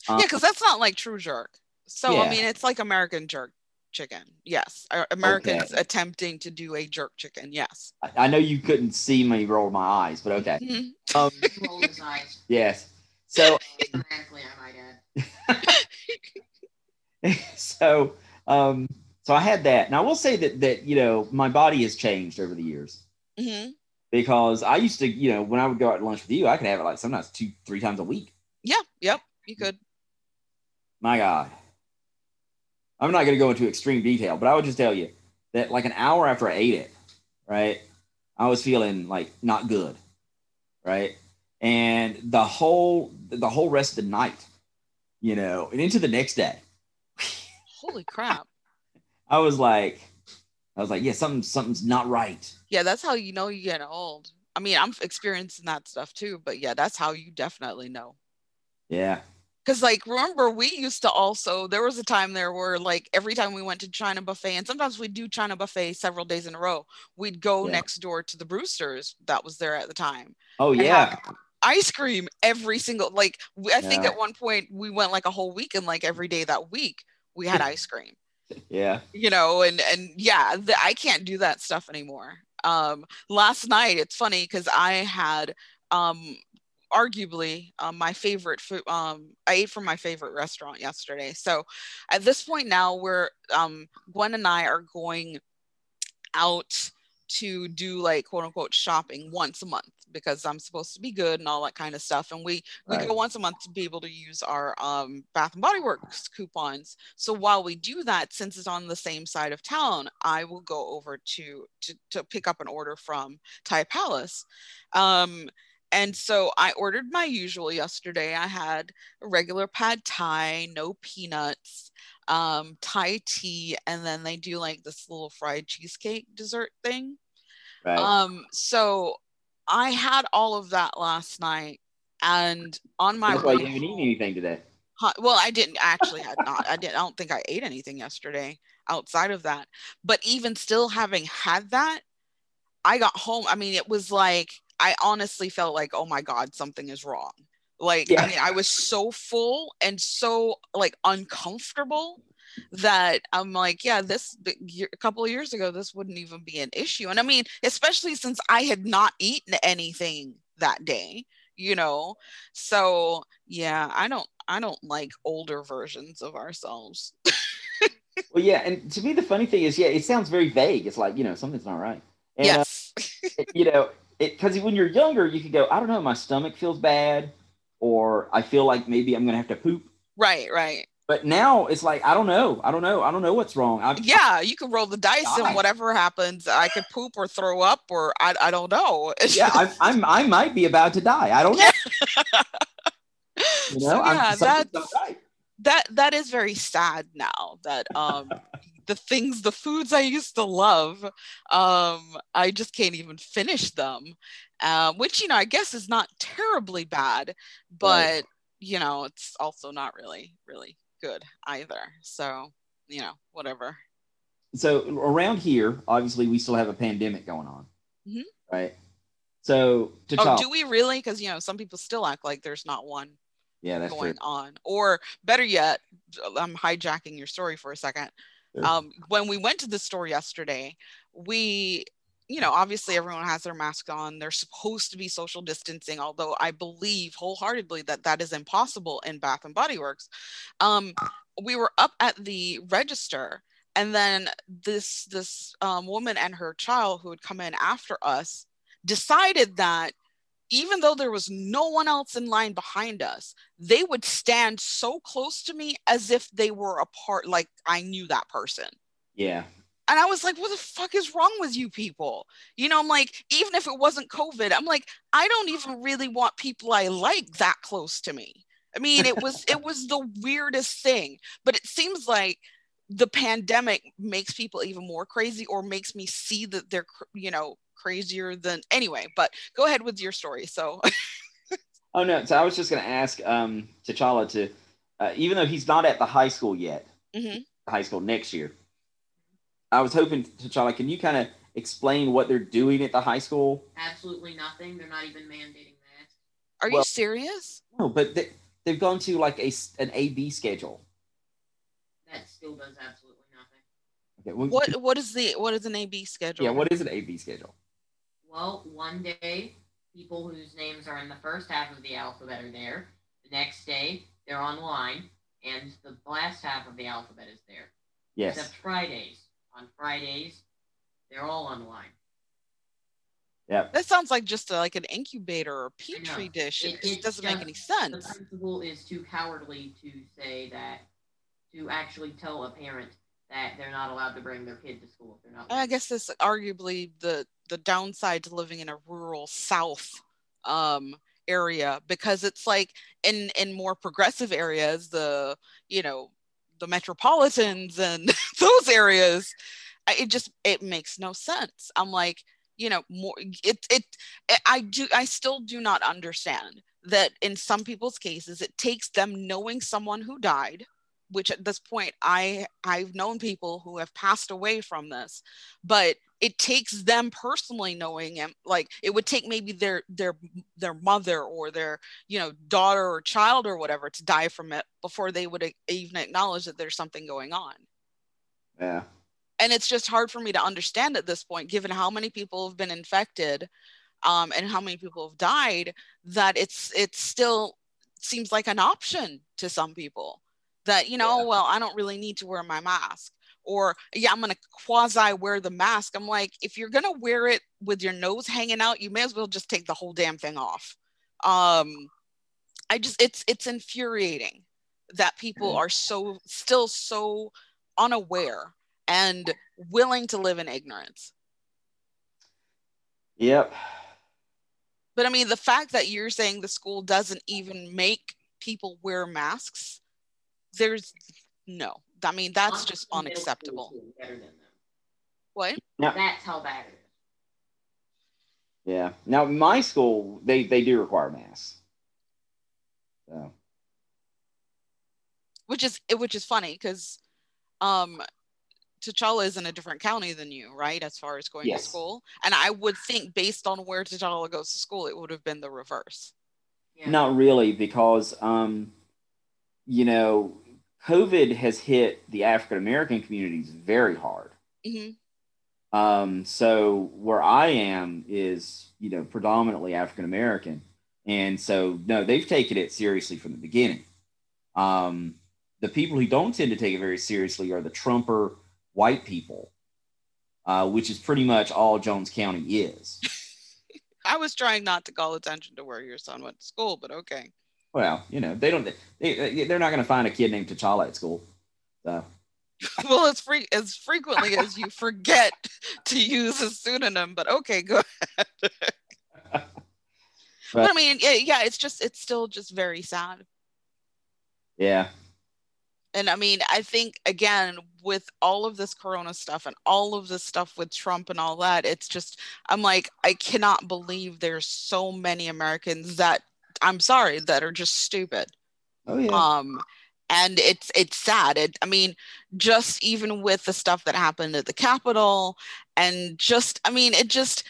Um, yeah, because that's not like true jerk. So yeah. I mean, it's like American jerk chicken. Yes, Americans okay. attempting to do a jerk chicken. Yes. I, I, know you couldn't see me roll my eyes, but okay. Mm-hmm. Um, roll his eyes. Yes. So. I might add. so, um, so I had that, and I will say that that you know my body has changed over the years. Mm-hmm because I used to, you know, when I would go out to lunch with you, I could have it like sometimes two, three times a week. Yeah. Yep. You could. My God. I'm not going to go into extreme detail, but I would just tell you that like an hour after I ate it, right, I was feeling like not good, right, and the whole the whole rest of the night, you know, and into the next day. Holy crap! I was like, I was like, yeah, something something's not right. Yeah, that's how you know you get old. I mean, I'm experiencing that stuff too, but yeah, that's how you definitely know. Yeah. Cause like remember we used to also there was a time there where like every time we went to China buffet and sometimes we'd do China buffet several days in a row, we'd go yeah. next door to the Bruster's that was there at the time. Oh yeah. Ice cream every single like I think yeah. at one point we went like a whole week and like every day that week we had ice cream yeah. You know and and yeah the, i can't do that stuff anymore. Um last night it's funny because i had um arguably um, my favorite food um i ate from my favorite restaurant yesterday. So at this point now we're um gwen and i are going out to do like quote unquote shopping once a month because I'm supposed to be good and all that kind of stuff. And we we right. go once a month to be able to use our um, Bath and Body Works coupons. So while we do that, since it's on the same side of town, I will go over to to, to pick up an order from Thai Palace. Um, and so I ordered my usual yesterday. I had a regular pad thai, no peanuts. Um, Thai tea, and then they do like this little fried cheesecake dessert thing. Right. Um, so I had all of that last night, and on my That's why you eaten home- anything today. Well, I didn't actually had not. I didn't. I don't think I ate anything yesterday outside of that. But even still, having had that, I got home. I mean, it was like I honestly felt like, oh my god, something is wrong. Like Yeah. I mean, I was so full and so like uncomfortable that I'm like, yeah, this a couple of years ago, this wouldn't even be an issue. And I mean, especially since I had not eaten anything that day, you know. So yeah, I don't, I don't like older versions of ourselves. Well, yeah, and to me the funny thing is, yeah, it sounds very vague. It's like you know something's not right. And, uh, yes. you know, because when you're younger, you could go, I don't know, my stomach feels bad, or I feel like maybe I'm gonna have to poop. right, right. But now it's like I don't know, I don't know, I don't know what's wrong. I'm, Yeah, you can roll the dice Die. and whatever happens, I could poop or throw up or I, I don't know. Yeah, I'm, I'm I might be about to die. I don't know. You know, so yeah, that's right. that that is very sad now that um the things the foods i used to love um i just can't even finish them um which you know i guess is not terribly bad but you know it's also not really really good either. So you know whatever. So around here, obviously, we still have a pandemic going on, Mhm. right? So to oh talk, do we really? Because you know some people still act like there's not one yeah, that's going true. on. Or better yet i'm hijacking your story for a second. Um, when we went to the store yesterday we you know obviously everyone has their mask on they're supposed to be social distancing although i believe wholeheartedly that that is impossible in bath and body works um, we were up at the register and then this this um, woman and her child who had come in after us decided that even though there was no one else in line behind us, they would stand so close to me as if they were a part, like I knew that person. Yeah, And I was like, what the fuck is wrong with you people? You know, I'm like, even if it wasn't COVID, I'm like, I don't even really want people I like that close to me. I mean, it was it was the weirdest thing. But it seems like the pandemic makes people even more crazy or makes me see that they're you know crazier than anyway but go ahead with your story so Oh no! So I was just going to ask um, T'Challa to, uh, even though he's not at the high school yet, Mhm. high school next year. I was hoping T'Challa, can you kind of explain what they're doing at the high school? Absolutely nothing. They're not even mandating that. are Well- you serious No, but they, they've gone to like a s- an A B schedule. That still does absolutely nothing. Okay, well, what what is the what is an ab schedule Yeah, what is an A B schedule? Well, one day, people whose names are in the first half of the alphabet are there. The next day, they're online, and the last half of the alphabet is there. Yes. Except Fridays. On Fridays, they're all online. Yeah. that sounds like just a, like an incubator or petri dish it, It- just it's doesn't make any sense. The sense principal is too cowardly to say that, to actually tell a parent that they're not allowed to bring their kid to school if they're not. i guess this arguably the the downside to living in a rural south um area because it's like in in more progressive areas the you know the metropolitans and those areas it just it makes no sense. I'm like you know more it it i do i still do not understand that in some people's cases it takes them knowing someone who died which at this point i i've known people who have passed away from this but it takes them personally knowing him like it would take maybe their their their mother or their you know daughter or child or whatever to die from it before they would even acknowledge that there's something going on Yeah. and it's just hard for me to understand at this point given how many people have been infected um, and how many people have died that it's it still seems like an option to some people that you know Yeah. well i don't really need to wear my mask or yeah i'm gonna quasi wear the mask i'm like if you're gonna wear it with your nose hanging out you may as well just take the whole damn thing off um i just it's it's infuriating that people are so still so unaware and willing to live in ignorance Yep. but i mean the fact that you're saying the school doesn't even make people wear masks there's no I mean, that's just unacceptable. school is better than them. What? Now- That's how bad it is. Yeah. Now my school, they they do require masks. So Which is which is funny because um T'Challa is in a different county than you, right? As far as going Yes. to school. And I would think based on where T'Challa goes to school, it would have been the reverse. Yeah. not really because um, you know, COVID has hit the African American communities very hard. hmm Um, so where I am is, you know, predominantly African American. And so, no, they've taken it seriously from the beginning. Um, the people who don't tend to take it very seriously are the Trumper white people, uh, which is pretty much all Jones County is. I was trying not to call attention to where your son went to school, but okay. Well, you know, they don't, they, they're not going to find a kid named T'Challa at school. So, well, as free as frequently as you forget to use a pseudonym, but okay, go ahead. but I mean, yeah, yeah, it's just it's still just very sad. yeah. And I mean, I think again, with all of this corona stuff and all of this stuff with Trump and all that, it's just, I'm like, I cannot believe there's so many Americans that I'm sorry that are just stupid. Oh, yeah. Um, and it's it's sad. It, I mean, just even with the stuff that happened at the Capitol, and just, I mean, it just,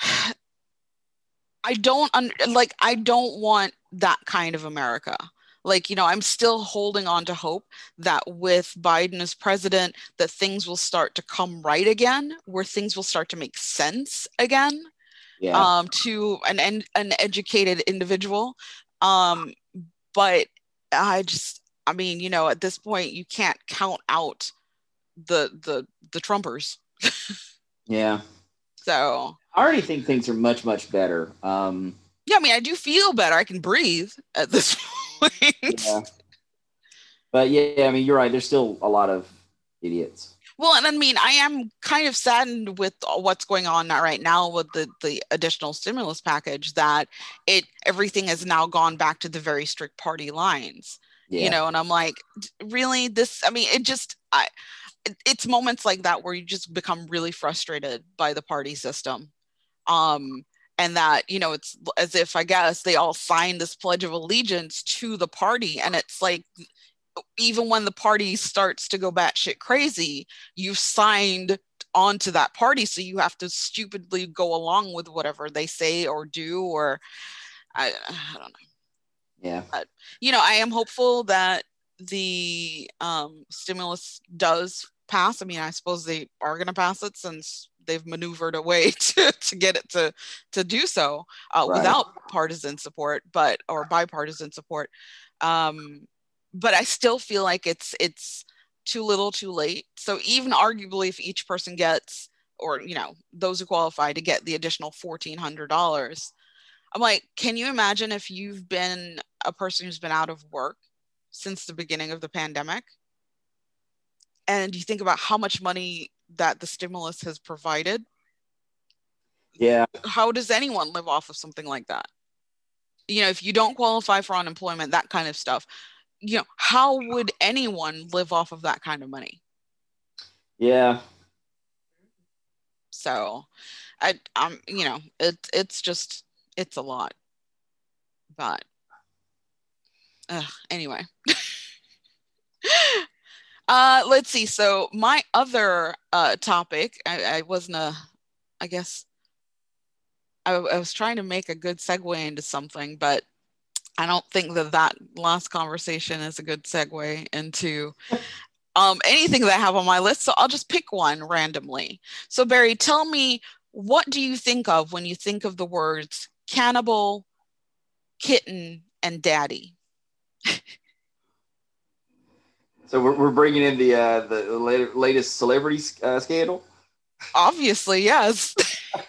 I don't un- like. I don't want that kind of America. Like, you know, I'm still holding on to hope that with Biden as president, that things will start to come right again, where things will start to make sense again yeah. um, to an, an educated individual. Um, but I just, I mean, you know, at this point, you can't count out the the the Trumpers. yeah. So I already think things are much, much better. Um, yeah, I mean, I do feel better. I can breathe at this point. yeah. But yeah, I mean, you're right. There's still a lot of idiots. Well, and I mean, I am kind of saddened with what's going on right now with the the additional stimulus package that it everything has now gone back to the very strict party lines. Yeah. you know and i'm like really this i mean it just i it's moments like that where you just become really frustrated by the party system um and that you know it's as if i guess they all signed this pledge of allegiance to the party and it's like even when the party starts to go batshit crazy you've signed onto that party so you have to stupidly go along with whatever they say or do or i, I don't know yeah. but, you know, I am hopeful that the um, stimulus does pass. I mean, I suppose they are going to pass it since they've maneuvered a way to, to get it to to do so uh, Right. without partisan support, but or bipartisan support. Um, but I still feel like it's it's too little, too late. So even arguably, if each person gets, or you know, those who qualify to get the additional fourteen hundred dollars, I'm like, can you imagine if you've been a person who's been out of work since the beginning of the pandemic? And you think about how much money that the stimulus has provided. Yeah. How does anyone live off of something like that? You know, if you don't qualify for unemployment, that kind of stuff, you know, how would anyone live off of that kind of money? Yeah. So I I'm you know, it it's just it's a lot. But uh, anyway. uh let's see. So my other uh topic, I, I wasn't a I guess I, I was trying to make a good segue into something, but I don't think that that last conversation is a good segue into um, anything that I have on my list. So I'll just pick one randomly. So Barry, tell me what do you think of when you think of the words cannibal, kitten, and daddy? So we're, we're bringing in the uh, the latest celebrity uh, scandal. Obviously, yes.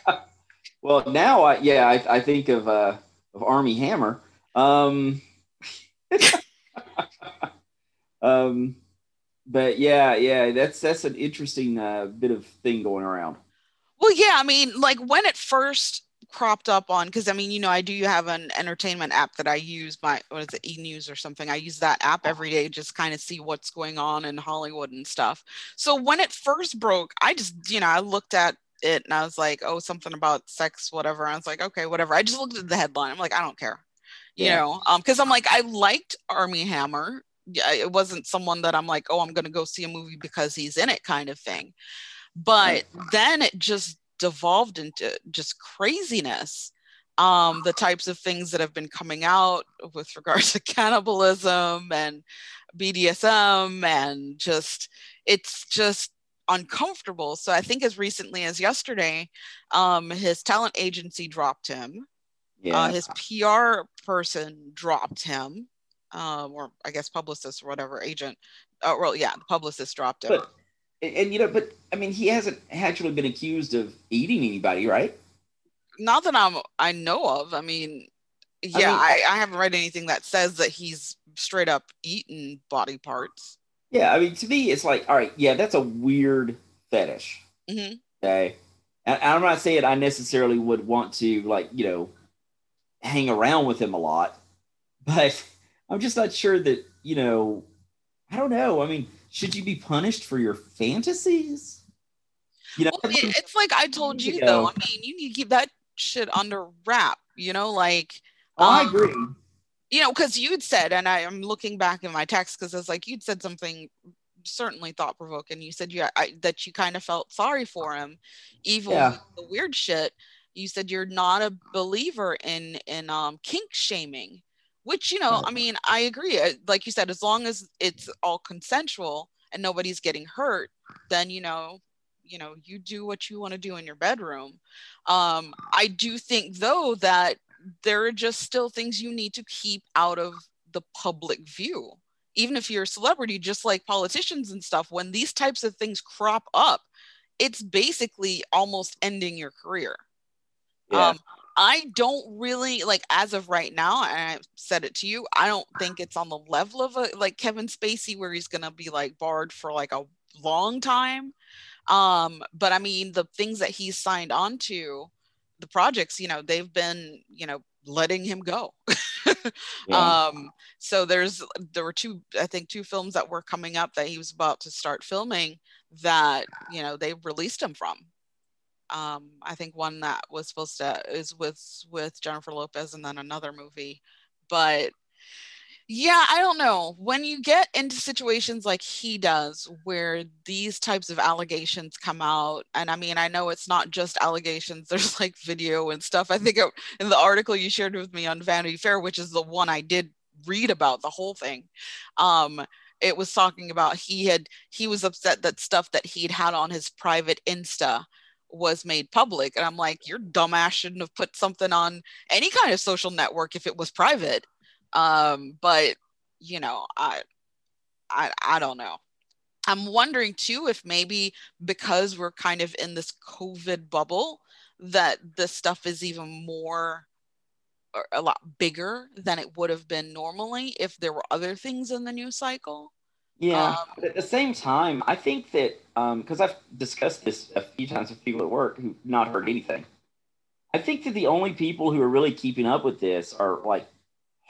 Well, now I yeah I, I think of uh, of Armie Hammer. Um, um, but yeah, yeah, that's that's an interesting uh, bit of thing going around. Well, yeah, I mean, like when it first cropped up on because I mean, you know, I do have an entertainment app that I use my what is it, e news or something. I use that app every day just kind of see what's going on in Hollywood and stuff. So when it first broke, I just, you know, I looked at it and I was like, oh, something about sex, whatever. I was like, okay, whatever. I just looked at the headline. I'm like, I don't care. You Yeah. know, um, because I'm like, I liked Armie Hammer. Yeah, it wasn't someone that I'm like, oh, I'm gonna go see a movie because he's in it kind of thing. But then it just devolved into just craziness. Um, the types of things that have been coming out with regards to cannibalism and BDSM and just it's just uncomfortable. So I think as recently as yesterday, um, his talent agency dropped him. Yeah. Uh, his PR person dropped him, um, or I guess publicist or whatever agent. Uh, well, yeah, the publicist dropped him. but and, you know, but I mean, he hasn't actually been accused of eating anybody, right? Not that I'm I know of. I mean, yeah, mean- I, I haven't read anything that says that he's straight up eaten body parts. Yeah, I mean, to me, it's like, all right, yeah, that's a weird fetish. Mhm. Okay, and I'm not saying I necessarily would want to, like, you know, hang around with him a lot, but I'm just not sure that, you know, I don't know. I mean, should you be punished for your fantasies? You know, Well, it's like I told you You though. I mean, you need to keep that shit under wrap. You know, like Oh, I um, agree. you know, because you'd said, and I, am looking back in my text because it's like you'd said something certainly thought provoking. You said you I, that you kind of felt sorry for him, even Yeah. the weird shit. You said you're not a believer in in um, kink shaming, which you know, I mean, I agree. Uh, Like you said, as long as it's all consensual and nobody's getting hurt, then you know, you know, you do what you want to do in your bedroom. Um, I do think though that there are just still things you need to keep out of the public view. Even if you're a celebrity, just like politicians and stuff, when these types of things crop up, it's basically almost ending your career. Yeah. Um, I don't really like as of right now, and I said it to you, I don't think it's on the level of a like Kevin Spacey where he's gonna be like barred for like a long time. Um, but I mean the things that he's signed on to, the projects, you know, they've been, you know, letting him go. Yeah. Um, so there's there were two, I think two films that were coming up that he was about to start filming that, you know, they released him from. Um, I think one that was supposed to is with with Jennifer Lopez and then another movie. But yeah, I don't know. When you get into situations like he does, where these types of allegations come out, and I mean, I know it's not just allegations, there's like video and stuff. I think it, in the article you shared with me on Vanity Fair, which is the one I did read about the whole thing, um, it was talking about he had, he was upset that stuff that he'd had on his private Insta was made public. And I'm like, your dumbass shouldn't have put something on any kind of social network if it was private um but you know I, I i don't know i'm wondering too if maybe because we're kind of in this covid bubble that this stuff is even more or a lot bigger than it would have been normally if there were other things in the news cycle Yeah. Um, but at the same time, I think that um because I've discussed this a few times with people at work who've not heard anything. I think that the only people who are really keeping up with this are like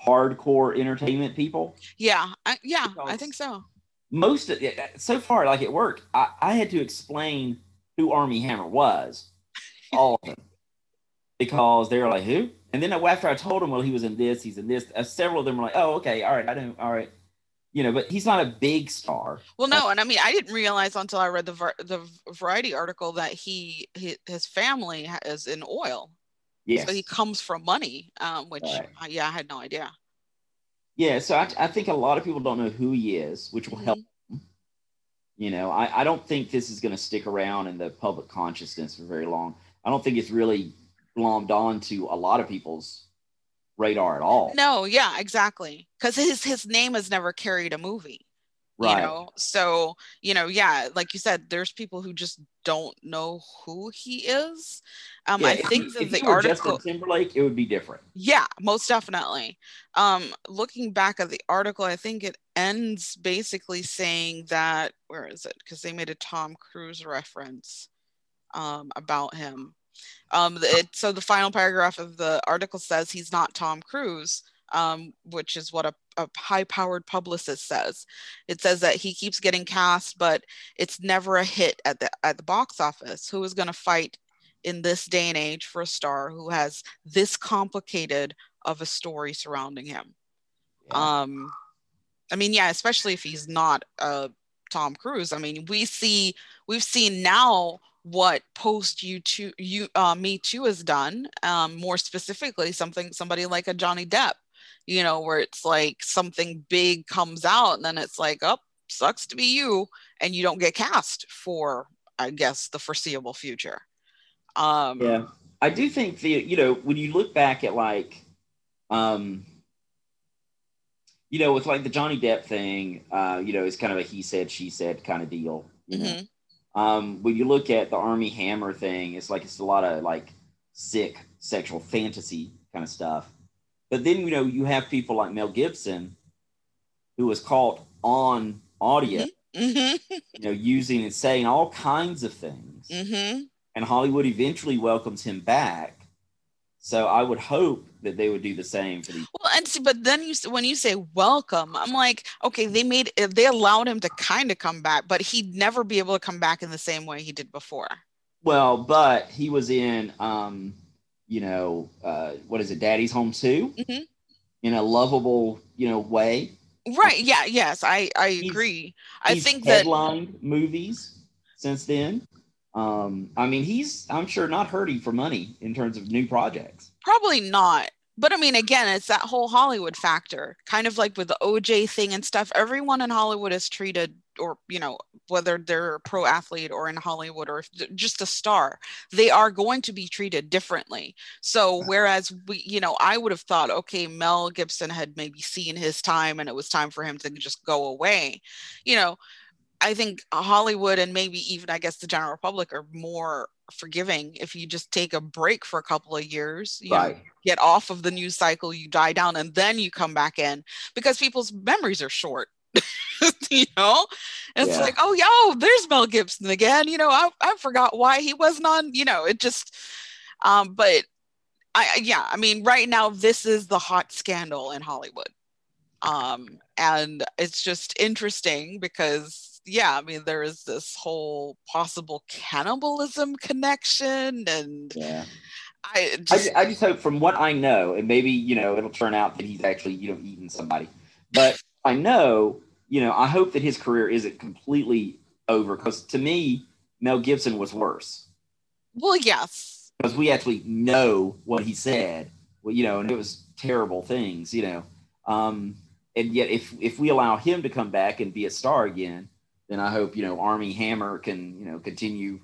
hardcore entertainment people. yeah I, yeah i think so Most of it, so far, like at work, I, I had to explain who Armie Hammer was, all of them, because they were like, "Who?" And then after I told them, well, he was in this, he's in this. Uh, several of them were like, "Oh, okay, all right, I know, all right." You know, but he's not a big star. Well, no, and I mean, I didn't realize until I read the var- the Variety article that he, he his family is in oil, Yes. so he comes from money, um, which Right. uh, yeah, I had no idea. Yeah, so I, I think a lot of people don't know who he is, which will help. You know, I, I don't think this is going to stick around in the public consciousness for very long. I don't think it's really glommed on to a lot of people's radar at all. No, yeah, exactly, because his his name has never carried a movie. right? You know, so you know, yeah, like you said, there's people who just don't know who he is. Um, Yeah, I think that if the article. Timberlake, it would be different. Yeah, most definitely. Um, looking back at the article, I think it ends basically saying that where is it? Because they made a Tom Cruise reference um, about him. Um, it, so the final paragraph of the article says he's not Tom Cruise, um, which is what a, a high-powered publicist says. It says that he keeps getting cast, but it's never a hit at the at the box office. Who is going to fight in this day and age for a star who has this complicated of a story surrounding him? Yeah. Um, I mean, yeah, especially if he's not uh, Tom Cruise. I mean, we see we've seen now what post you two you uh, Me Too has done. Um, more specifically, something somebody like a Johnny Depp, you know, where it's like something big comes out and then it's like, oh, sucks to be you, and you don't get cast for, I guess, the foreseeable future. Um, Yeah, I do think the you know when you look back at like, um, you know, with like the Johnny Depp thing, uh, you know, it's kind of a he said she said kind of deal. You know? mhm. Um, when you look at the Armie Hammer thing, it's like it's a lot of like sick sexual fantasy kind of stuff. But then you know you have people like Mel Gibson, who was caught on audio, Mhm. you know, using and saying all kinds of things. Mhm. and Hollywood eventually welcomes him back. So I would hope that they would do the same for these. Well, and see, but then you when you say welcome, I'm like, okay, they made they allowed him to kind of come back, but he'd never be able to come back in the same way he did before. Well, but he was in, um, you know, uh, what is it, Daddy's Home 2, Mhm. in a lovable, you know, way. Right? Yeah. Yes, I I He's- agree. I He's think that headlined movies since then. Um, I mean, he's I'm sure not hurting for money in terms of new projects. probably not. But I mean, again, it's that whole Hollywood factor, kind of like with the OJ thing and stuff. Everyone in Hollywood is treated, or you know, whether they're a pro athlete or in Hollywood or just a star, they are going to be treated differently. So whereas we, you know, I would have thought, okay, Mel Gibson had maybe seen his time and it was time for him to just go away. You know, I think Hollywood and maybe even I guess the general public are more forgiving if you just take a break for a couple of years, you know, get off of the news cycle, you die down, and then you come back in because people's memories are short. you know, it's Yeah. like, oh, yo, there's Mel Gibson again. You know, I, I forgot why he wasn't on. You know, it just, um, but I, I- yeah, I mean, right now this is the hot scandal in Hollywood, um, and it's just interesting because yeah, I mean, there is this whole possible cannibalism connection, and Yeah. I I, just I just hope from what I know, and maybe you know it'll turn out that he's actually you know eaten somebody, but I know you know I hope that his career isn't completely over because to me Mel Gibson was worse well, yes, because we actually know what he said, well, you know, and it was terrible things, you know, um, and yet if if we allow him to come back and be a star again, then I hope you know Armie Hammer can you know continue.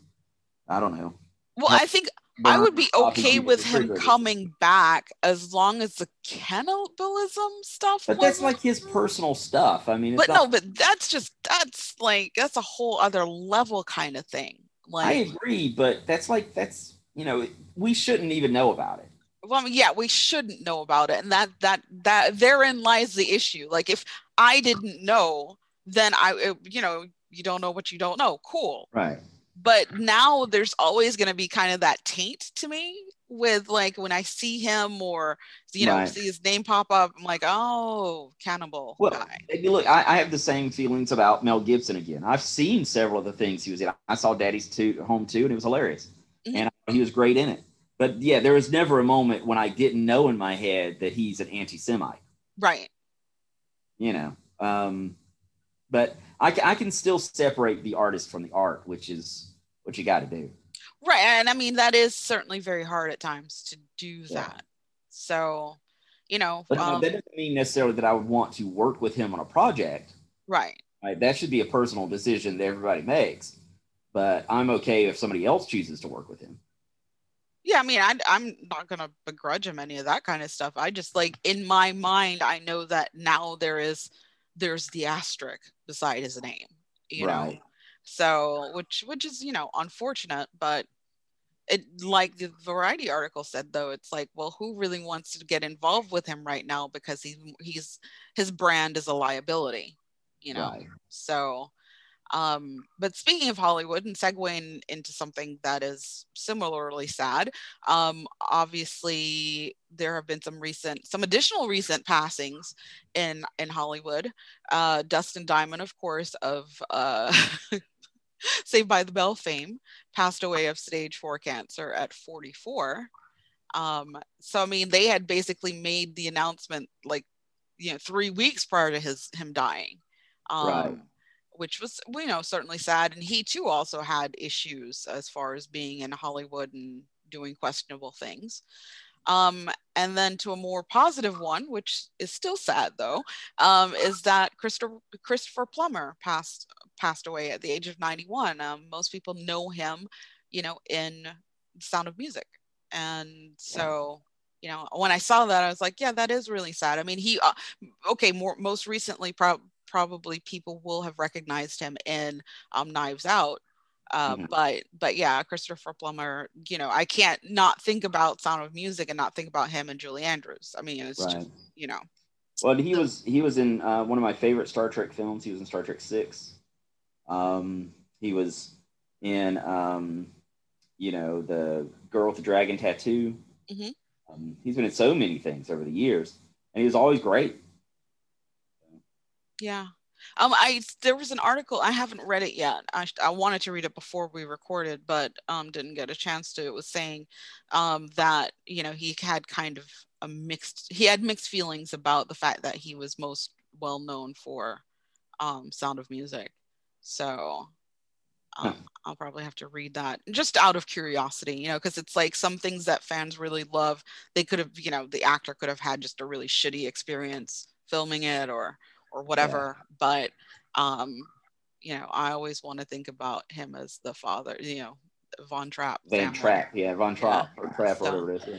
I don't know. well, I think I would be okay with him coming back as long as the cannibalism stuff. But that's like his personal stuff. I mean, But not, no, but that's just that's like that's a whole other level kind of thing. I agree, but that's like that's you know we shouldn't even know about it. well, I mean, yeah, we shouldn't know about it, and that that that therein lies the issue. Like, if I didn't know, then I, you know, you don't know what you don't know. Cool. Right. but now there's always going to be kind of that taint to me with like when I see him or you know Right. see his name pop up, I'm like, oh, cannibal Well, guy. look, I, I have the same feelings about Mel Gibson again. I've seen several of the things he was in. I saw Daddy's two, Home Two, and it was hilarious, Mhm. and he was great in it. But yeah, there was never a moment when I didn't know in my head that he's an anti-Semite. Right. You know, um, but I, I can still separate the artist from the art, which is what you got to do. Right. And I mean, that is certainly very hard at times to do Yeah. that. So, you know, But um, that doesn't mean necessarily that I would want to work with him on a project. right. Right? That should be a personal decision that everybody makes. But I'm okay if somebody else chooses to work with him. Yeah. I mean, I, I'm not going to begrudge him any of that kind of stuff. I just like in my mind, I know that now there is, there's the asterisk beside his name, you know? So, which which is you know unfortunate, but it like the Variety article said though, it's like, well, who really wants to get involved with him right now because he's he's his brand is a liability, you know. Right. So, Um, but speaking of Hollywood and segueing into something that is similarly sad, um, obviously there have been some recent, some additional recent passings in in Hollywood. Uh, Dustin Diamond, of course, of uh, Saved by the Bell fame, passed away of stage four cancer at 44. Um, so I mean, they had basically made the announcement like you know three weeks prior to his him dying. Um, Right. Which was you know certainly sad and he too also had issues as far as being in hollywood and doing questionable things um, and then to a more positive one which is still sad though um, is that christopher, christopher plummer passed passed away at the age of 91 um, most people know him you know in sound of music and so you know when i saw that i was like yeah that is really sad. I mean he uh, okay more most recently pro- probably people will have recognized him in um, Knives Out. Uh, Mhm. But but yeah, Christopher Plummer. You know, I can't not think about Sound of Music and not think about him and Julie Andrews. I mean, it's Right. just you know. Well, he was he was in uh, one of my favorite Star Trek films. He was in Star Trek Six. Um, he was in um, you know the Girl with the Dragon Tattoo. Mhm. Um, he's been in so many things over the years, and he was always great. Yeah. Um, I there was an article I haven't read it yet. I, I wanted to read it before we recorded, but um, didn't get a chance to. It was saying um, that you know he had kind of a mixed he had mixed feelings about the fact that he was most well known for um, Sound of Music. So um, Huh. I'll probably have to read that just out of curiosity, you know, because it's like some things that fans really love. They could have, you know, the actor could have had just a really shitty experience filming it or or whatever. But um, you know, I always want to think about him as the father, you know, Von Trapp. Van. Trapp, yeah, Von Trapp or Trapp, So- whatever it is. yeah.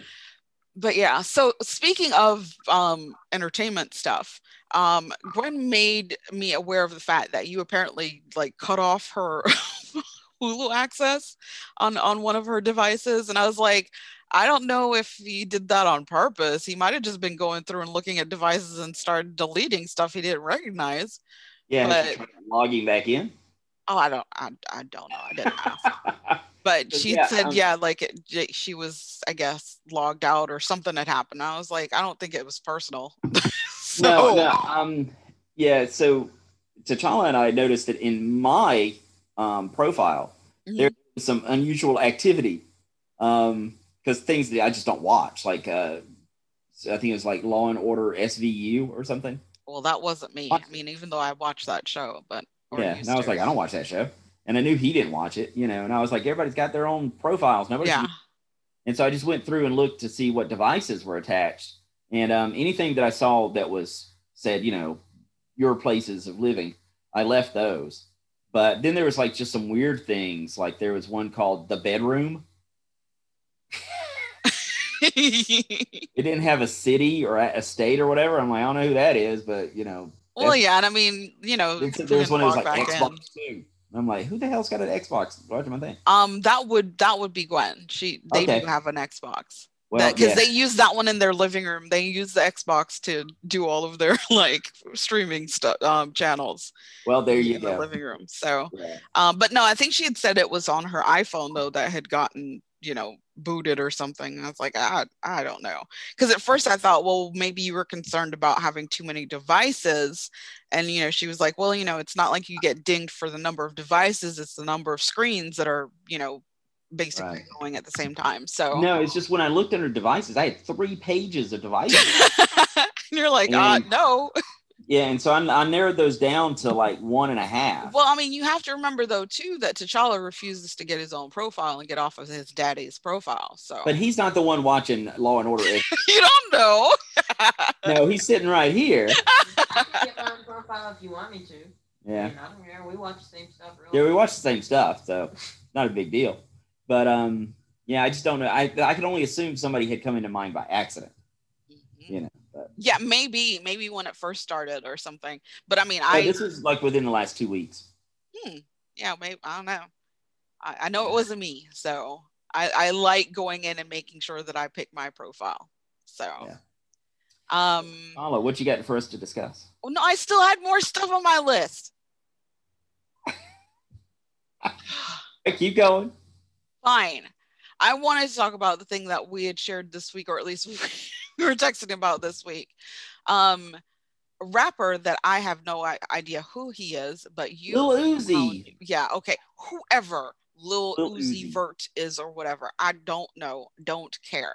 but yeah so speaking of um entertainment stuff um gwen made me aware of the fact that you apparently like cut off her hulu access on on one of her devices and i was like i don't know if he did that on purpose he might have just been going through and looking at devices and started deleting stuff he didn't recognize Yeah, But- she's trying to logging back in. oh i don't i, I don't know i didn't ask but she yeah, said um, yeah like it, she was i guess logged out or something had happened i was like i don't think it was personal so No, no. Um, yeah. So T'Challa and I noticed that in my um, profile Mhm. there was some unusual activity because things that I just don't watch, like uh, I think it was like Law and Order SVU or something. well that wasn't me i mean even though i watched that show but yeah, and I was to. like, I don't watch that show, and I knew he didn't watch it, you know. And I was like, everybody's got their own profiles. Nobody. yeah And so I just went through and looked to see what devices were attached. And um, anything that I saw that was said, you know, your places of living, I left those. But then there was like just some weird things. Like there was one called the bedroom. It didn't have a city or a state or whatever. I'm like, I don't know who that is, but you know, well yeah and i mean you know there's one that was like Xbox in. too. I'm like, who the hell's got an Xbox watching my thing? um that would that would be gwen she they Okay. do have an xbox Well, because yeah. they use that one in their living room they use the xbox to do all of their like streaming stuff um channels well, there you in the go. living room so Yeah. Um, but no, I think she had said it was on her iPhone though that had gotten, you know, booted or something. I was like, I, I don't know. Because at first I thought, well, maybe you were concerned about having too many devices. And, you know, she was like, well, you know, it's not like you get dinged for the number of devices, it's the number of screens that are, you know, basically Right. going at the same time. So, No, it's just when I looked under devices, I had three pages of devices. and you're like, uh, no. Yeah, and so I, I narrowed those down to like one and a half. Well, I mean, you have to remember though too that T'Challa refuses to get his own profile and get off of his daddy's profile. So but he's not the one watching Law and Order. you don't know. no, he's sitting right here. I can get my own profile if you want me to. Yeah, And I don't care. We watch the same stuff. Really. yeah, we watch the same stuff, so not a big deal. But um, yeah, I just don't know. I I could only assume somebody had come into mind by accident. But Yeah, maybe, maybe when it first started or something. But I mean, I this is like within the last two weeks. yeah, maybe I don't know. I, I know it wasn't me, so I, I like going in and making sure that I pick my profile. So, Yeah. um, Paula, what you got for us to discuss? well, no, I still had more stuff on my list. Keep going. Fine. I wanted to talk about the thing that we had shared this week, or at least we were texting about this week. Um, rapper that I have no idea who he is, but you, Lil Uzi. yeah, okay, whoever Lil, Lil Uzi, Uzi. Vert is or whatever, I don't know, don't care.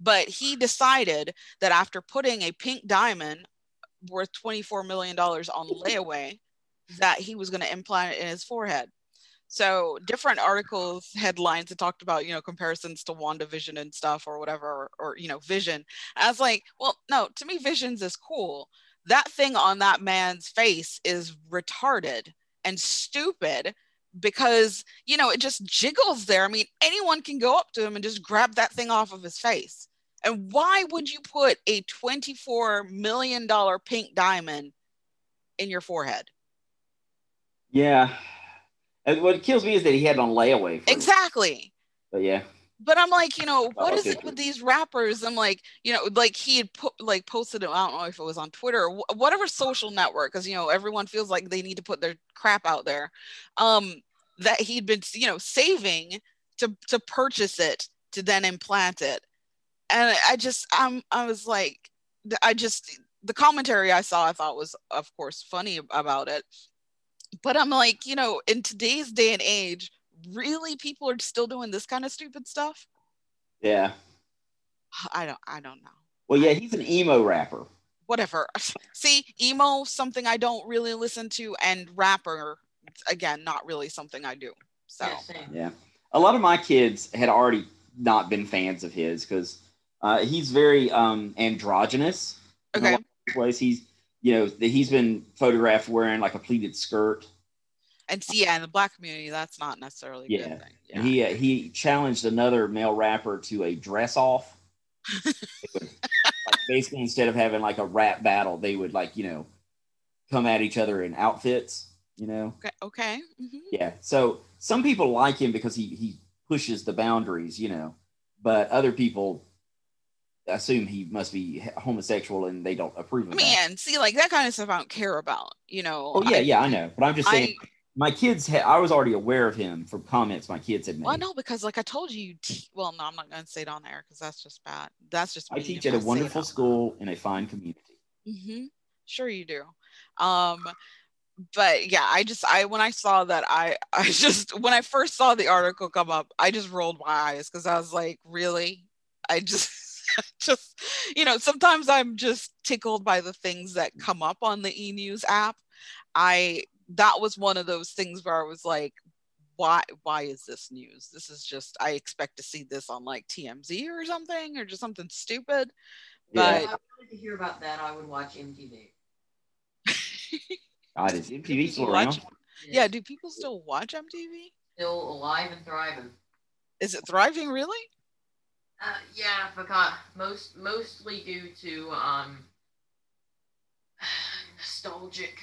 But he decided that after putting a pink diamond worth $24 million on layaway, that he was going to implant it in his forehead. So different articles, headlines that talked about, you know, comparisons to WandaVision and stuff or whatever, or, or you know, Vision. I was like, well, no, to me, Visions is cool. That thing on that man's face is retarded and stupid because, you know, it just jiggles there. I mean, anyone can go up to him and just grab that thing off of his face. And why would you put a $24 million pink diamond in your forehead? Yeah. And what kills me is that he had it on layaway. Exactly. But yeah. but I'm like, you know, what Oh, is okay, it with these rappers? I'm like, you know, like he had put like posted, I don't know if it was on Twitter or wh- whatever social network, because you know everyone feels like they need to put their crap out there. Um, that he'd been, you know, saving to to purchase it to then implant it, and I just, I'm, I was like, I just the commentary I saw, I thought was, of course, funny about it, but I'm like, you know, in today's day and age, really, people are still doing this kind of stupid stuff. Yeah. I don't I don't know. Well, yeah, he's an emo rapper. Whatever. See, emo something I don't really listen to and rapper again not really something I do. So Yeah, A lot of my kids had already not been fans of his because uh, he's very um, androgynous. in a okay. lot of ways. He's, you know, that he's been photographed wearing like a pleated skirt. And see, yeah, in the black community, that's not necessarily a Yeah. good thing. Yeah. He uh, he challenged another male rapper to a dress off. Would, like, basically, instead of having like a rap battle, they would like you know come at each other in outfits. You know, okay. Okay. mhm. yeah. So some people like him because he he pushes the boundaries. You know, but other people assume he must be homosexual and they don't approve of I that. see, like that kind of stuff I don't care about, you know. Oh yeah, I, yeah, I know. But I'm just saying, I my kids. Ha- I was already aware of him from comments my kids had made. well, know because like I told you, te- well, no, I'm not gonna say it on air because that's just bad. That's just I teach at a wonderful school in a fine community. Mm-hmm. Sure you do. Um, but yeah, I just I when I saw that I I just when I first saw the article come up, I just rolled my eyes because I was like, really? I just just you know, sometimes I'm just tickled by the things that come up on the e news app. I that was one of those things where I was like, why why is this news? This is just I expect to see this on like TMZ or something or just something stupid. Yeah. But If I wanted to hear about that, I would watch MTV. God, is MTV still around? watch- yeah, do people still watch MTV? Still alive and thriving. Is it thriving really? Uh, yeah, because most mostly due to um nostalgic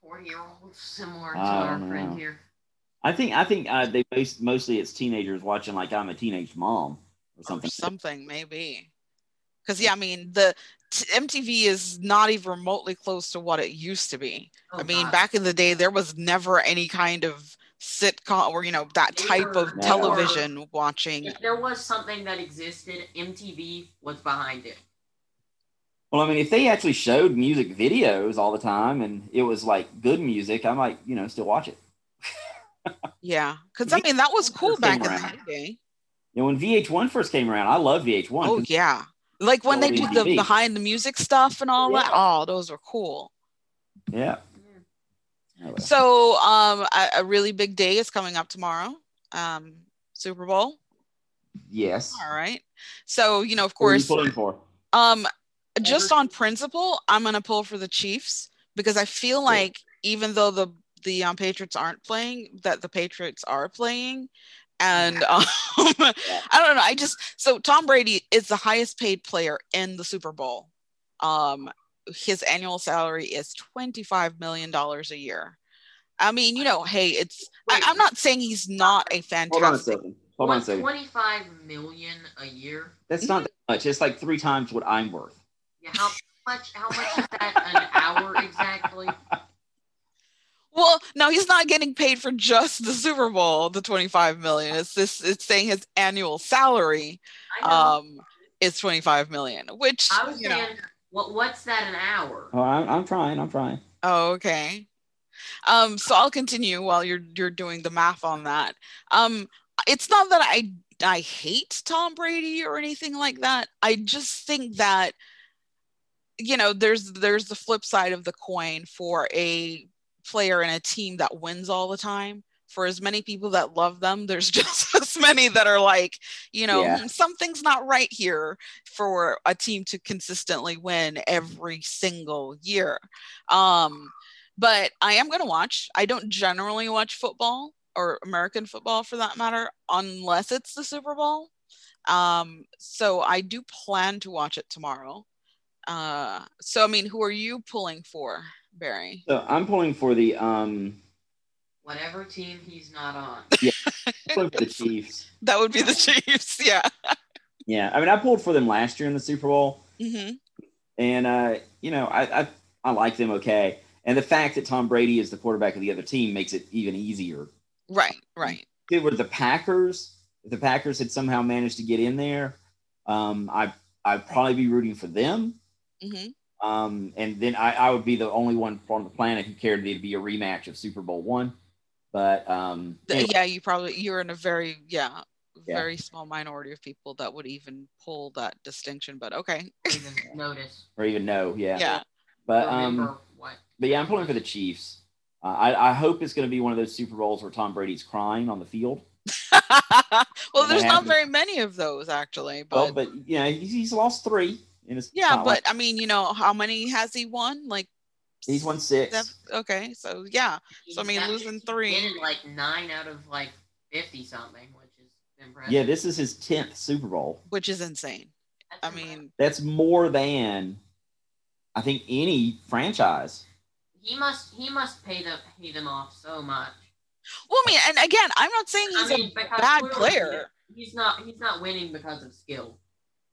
forty year olds similar to our don't friend here. I think I think uh, they most, mostly it's teenagers watching like I'm a teenage mom or Or something. something maybe. Because yeah, I mean the t- MTV is not even remotely close to what it used to be. Oh, I mean, God. back in the day, there was never any kind of sitcom or you know that type of were- television watching. if there was something that existed, MTV was behind it. Well, I mean, if they actually showed music videos all the time and it was like good music, I might you know still watch it. Yeah, because I mean that was cool Came back in around. the day. You know, when VH1 first came around, I love VH1. Oh yeah, like when they Old do the behind the music stuff and all that. Yeah. Oh, those were cool. yeah. Anyway. So, um, a, a really big day is coming up tomorrow. Um, Super Bowl. Yes. All right. So, you know, of Who are you course, pulling for? um, just on principle, I'm gonna pull for the Chiefs because I feel like even though the the um, Patriots aren't playing, that the Patriots are playing. And um, I don't know. I just so Tom Brady is the highest paid player in the Super Bowl. Um, his annual salary is twenty five million dollars a year. I mean, you know, hey, it's. I, Wait. I'm not saying he's not a fantastic. Hold on a second. Hold on a second. Twenty-five million a year. That's not that much. It's like three times what I'm worth. Yeah, how much? How much is that an hour exactly? Well, now now he's not getting paid for just the Super Bowl, the 25 million. It's this it's saying his annual salary um is 25 million, which I was you know. Saying, what what's that an hour? Oh, I'm, I'm trying. I'm trying. Oh, okay. Um, so I'll continue while you're you're doing the math on that. Um, it's not that I I hate Tom Brady or anything like that. I just think that you know there's there's the flip side of the coin for a player and a team that wins all the time. For as many people that love them, there's just as many that are like, you know, Yeah. "Hmm, something's not right here for a team to consistently win every single year. Um, but I am going to watch. I don't generally watch football or American football for that matter, unless it's the Super Bowl. Um, so I do plan to watch it tomorrow. Uh, so I mean, who are you pulling for, Barry? So I'm pulling for the um Whatever team he's not on. I'm pulling for the Chiefs. That would be the Chiefs. Yeah. Yeah, I mean I pulled for them last year in the Super Bowl, hmm and uh, you know I, I I like them okay. And the fact that Tom Brady is the quarterback of the other team makes it even easier. Right. Right. If it were the Packers, if the Packers had somehow managed to get in there, um, I I'd probably be rooting for them. hmm Um, and then I, I would be the only one on the planet who cared that it'd be a rematch of Super Bowl one. But um, anyway, Yeah. You probably you're in a very yeah Yeah. very small minority of people that would even pull that distinction. But okay. Even notice. or even no, yeah. Yeah. But remember um, what. but yeah, I'm pulling for the Chiefs. Uh, I, I hope it's going to be one of those Super Bowls where Tom Brady's crying on the field. well, there's not very many of those actually, but Well, but you know he's, he's lost three in his yeah, but like- I mean, you know, how many has he won? Like he's won six. sev- okay, so yeah, So, I mean, got- losing he's three- been in like nine out of like fifty something, which is impressive. Yeah, this is his tenth Super Bowl. which is insane. That's I impressive. mean, That's more than I think any franchise. he must he must pay them pay them off so much. well, I mean, and again, I'm not saying he's I mean, a bad player. He's not he's not winning because of skill.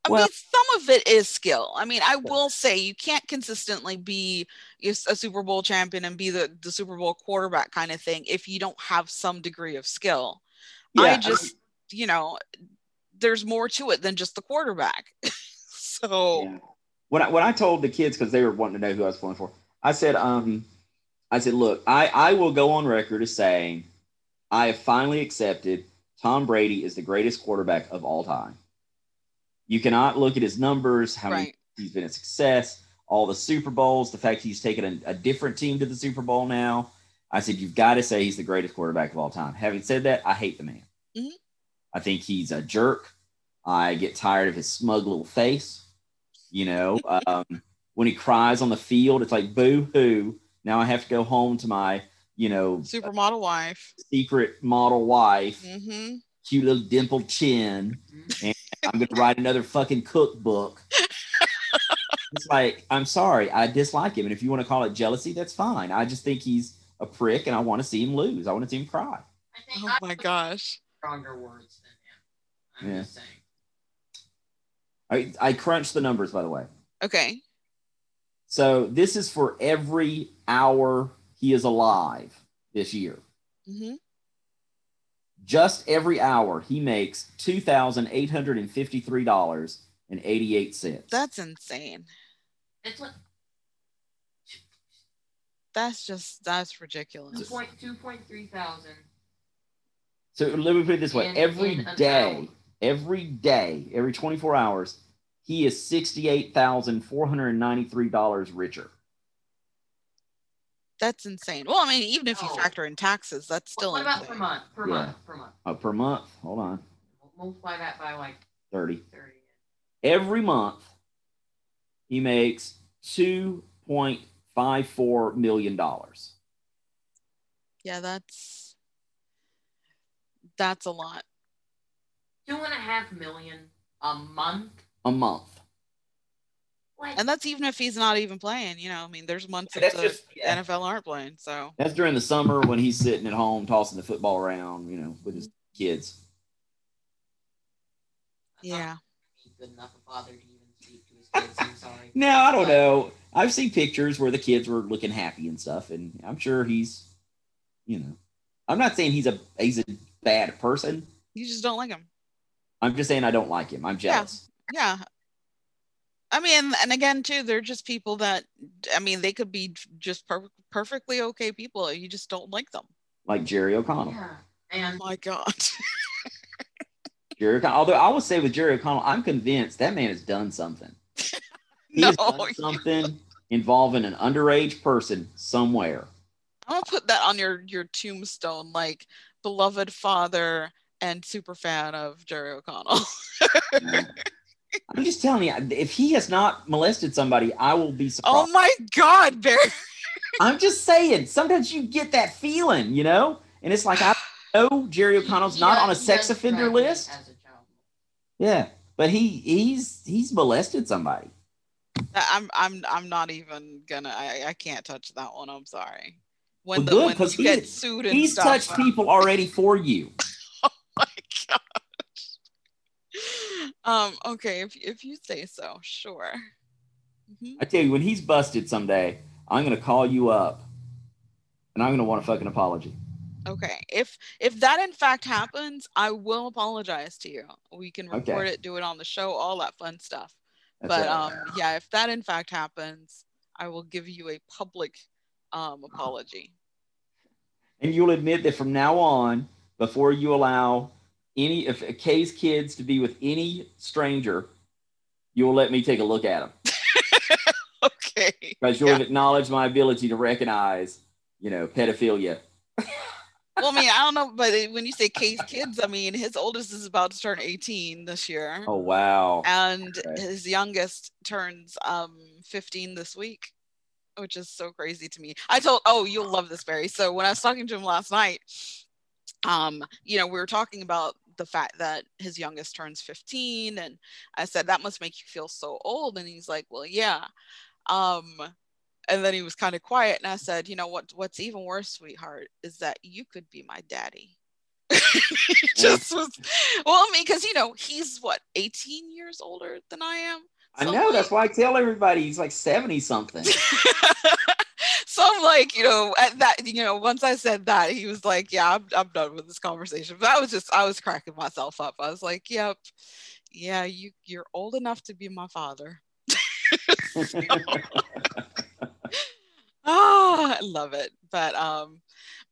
I Well- mean, some of it is skill. I mean, I will say you can't consistently be a Super Bowl champion and be the, the Super Bowl quarterback kind of thing if you don't have some degree of skill. I just, you know, there's more to it than just the quarterback. so, Yeah. When I, when I told the kids because they were wanting to know who I was pulling for, I said, um, I said, look, I, I will go on record as saying I have finally accepted Tom Brady is the greatest quarterback of all time. You cannot look at his numbers, how many he's been a success, all the Super Bowls, the fact he's taken a, a different team to the Super Bowl now. I said, you've got to say he's the greatest quarterback of all time. Having said that, I hate the man. Mhm. I think he's a jerk. I get tired of his smug little face. You know, um, when he cries on the field, it's like boo hoo. Now I have to go home to my, you know, Supermodel wife. secret model wife, hmm cute little dimpled chin. And I'm going to write another fucking cookbook. it's like, I'm sorry, I dislike him. And if you want to call it jealousy, that's fine. I just think he's a prick and I want to see him lose. I want to see him cry. I think Oh my would gosh. stronger words than him. I'm Yeah. just saying. I, I crunched the numbers, by the way. Okay. So this is for every hour he is alive this year. hmm Just every hour he makes two thousand eight hundred and fifty-three dollars and eighty-eight cents. That's insane. Like That's just that's ridiculous. point two point three thousand. so. Let me put it this way: in, every in day, hour. every day, every twenty-four hours, he is sixty-eight thousand four hundred and ninety-three dollars richer. That's insane. Well, I mean, even if you factor in taxes, that's still what about insane. per month? Per Yeah. month. Per month. Uh, per month, hold on, Multiply that by like thirty. thirty. Every month, he makes two point five four million dollars. Yeah, that's that's a lot. Two and a half million a month. a month. What? And that's even if he's not even playing. You know, I mean, there's months Yeah, that that's the just- yeah. NFL aren't playing. So That's during the summer when he's sitting at home tossing the football around, you know, with his kids. yeah, He's good enough a father to even speak to his kids. I'm sorry. No, I don't know. I've seen pictures where the kids were looking happy and stuff, and I'm sure he's, you know, I'm not saying he's a he's a bad person. You just don't like him. I'm just saying I don't like him. I'm jealous. Yeah. I mean, and again, too, they're just people that, I mean, they could be just per- perfectly okay people. You just don't like them. Like Jerry O'Connell. Yeah. Oh And my God. Jerry O'Connell. Although I will say with Jerry O'Connell, I'm convinced that man has done something. He no. has done something involving an underage person somewhere. I'm going to put that on your, your tombstone, like beloved father and super fan of Jerry O'Connell. I'm just telling you, if he has not molested somebody, I will be surprised. oh my God, Barry. I'm just saying, sometimes you get that feeling, you know? And it's like, I know Jerry O'Connell's he not does- on a sex offender list. As a child. Yeah. But he he's he's molested somebody. I'm I'm I'm not even gonna I, I can't touch that one. I'm sorry. When Well, the good, when 'cause you get he's- sued and He's stuff, touched uh, people already for you. Oh my gosh. Um, okay, if if you say so, sure. Mhm. I tell you, when he's busted someday, I'm gonna call you up and I'm gonna want a fucking apology. Okay. If if that in fact happens, I will apologize to you. We can Okay. record it, do it on the show, all that fun stuff. That's but right. um yeah, if that in fact happens, I will give you a public um apology. and you'll admit that from now on, before you allow any if Kay's kids to be with any stranger, you'll let me take a look at them okay. because you'll Yeah. have acknowledged my ability to recognize, you know, pedophilia. Well, I mean, I don't know, but when you say Kay's kids, I mean, his oldest is about to turn 18 this year. Oh wow! and Okay. his youngest turns um 15 this week which is so crazy to me i told oh you'll love this barry so when i was talking to him last night um you know we were talking about the fact that his youngest turns 15 and i said that must make you feel so old. And he's like well yeah. Um and then he was kind of quiet and i said you know what what's even worse sweetheart is that you could be my daddy. Just was well i mean because you know he's what 18 years older than i am? I know like- that's why I tell everybody he's like seventy something. so I'm like, you know, at that, you know, once I said that, he was like, "Yeah, I'm, I'm done with this conversation." But I was just, I was cracking myself up. I was like, "Yep, yeah, you, you're old enough to be my father." Oh, I love it. But um,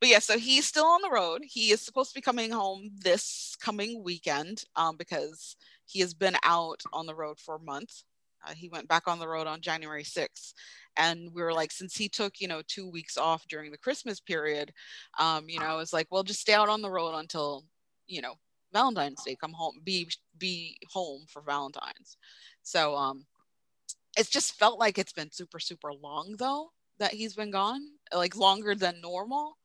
but yeah, so he's still on the road. He is supposed to be coming home this coming weekend um, because he has been out on the road for a month. Uh, he went back on the road on January 6th. And we were like, since he took, you know, two weeks off during the Christmas period, um, you know, I was like, well, just stay out on the road until, you know, Valentine's Day, come home, be be home for Valentine's. So um it's just felt like it's been super, super long though that he's been gone, like longer than normal.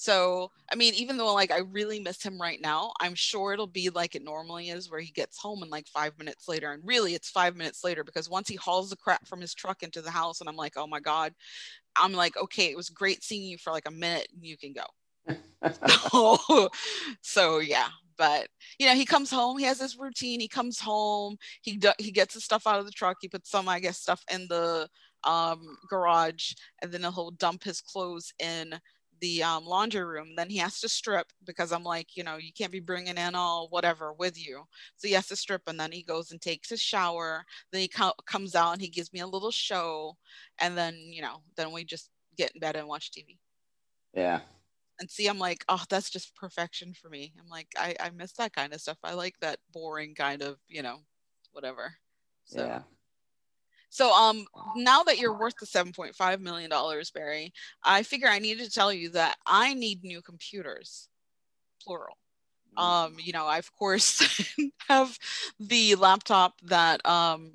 So, I mean, even though like I really miss him right now, I'm sure it'll be like it normally is where he gets home and like five minutes later. And really, it's five minutes later because once he hauls the crap from his truck into the house, and I'm like, oh my God, I'm like, okay, it was great seeing you for like a minute and you can go. so, so yeah, but you know, he comes home, he has his routine, he comes home, he do, he gets his stuff out of the truck, he puts some, I guess, stuff in the um, garage, and then he'll dump his clothes in the um, laundry room. Then he has to strip because I'm like, you know, you can't be bringing in all whatever with you. So he has to strip, and then he goes and takes his shower. Then he co- comes out and he gives me a little show, and then you know, then we just get in bed and watch TV. yeah. And see, I'm like, oh, that's just perfection for me. I'm like, I, I miss that kind of stuff. I like that boring kind of, you know, whatever. So Yeah. So um now that you're worth the 7.5 million dollars, Barry, I figure I need to tell you that I need new computers. Plural. Um, you know, I of course have the laptop that um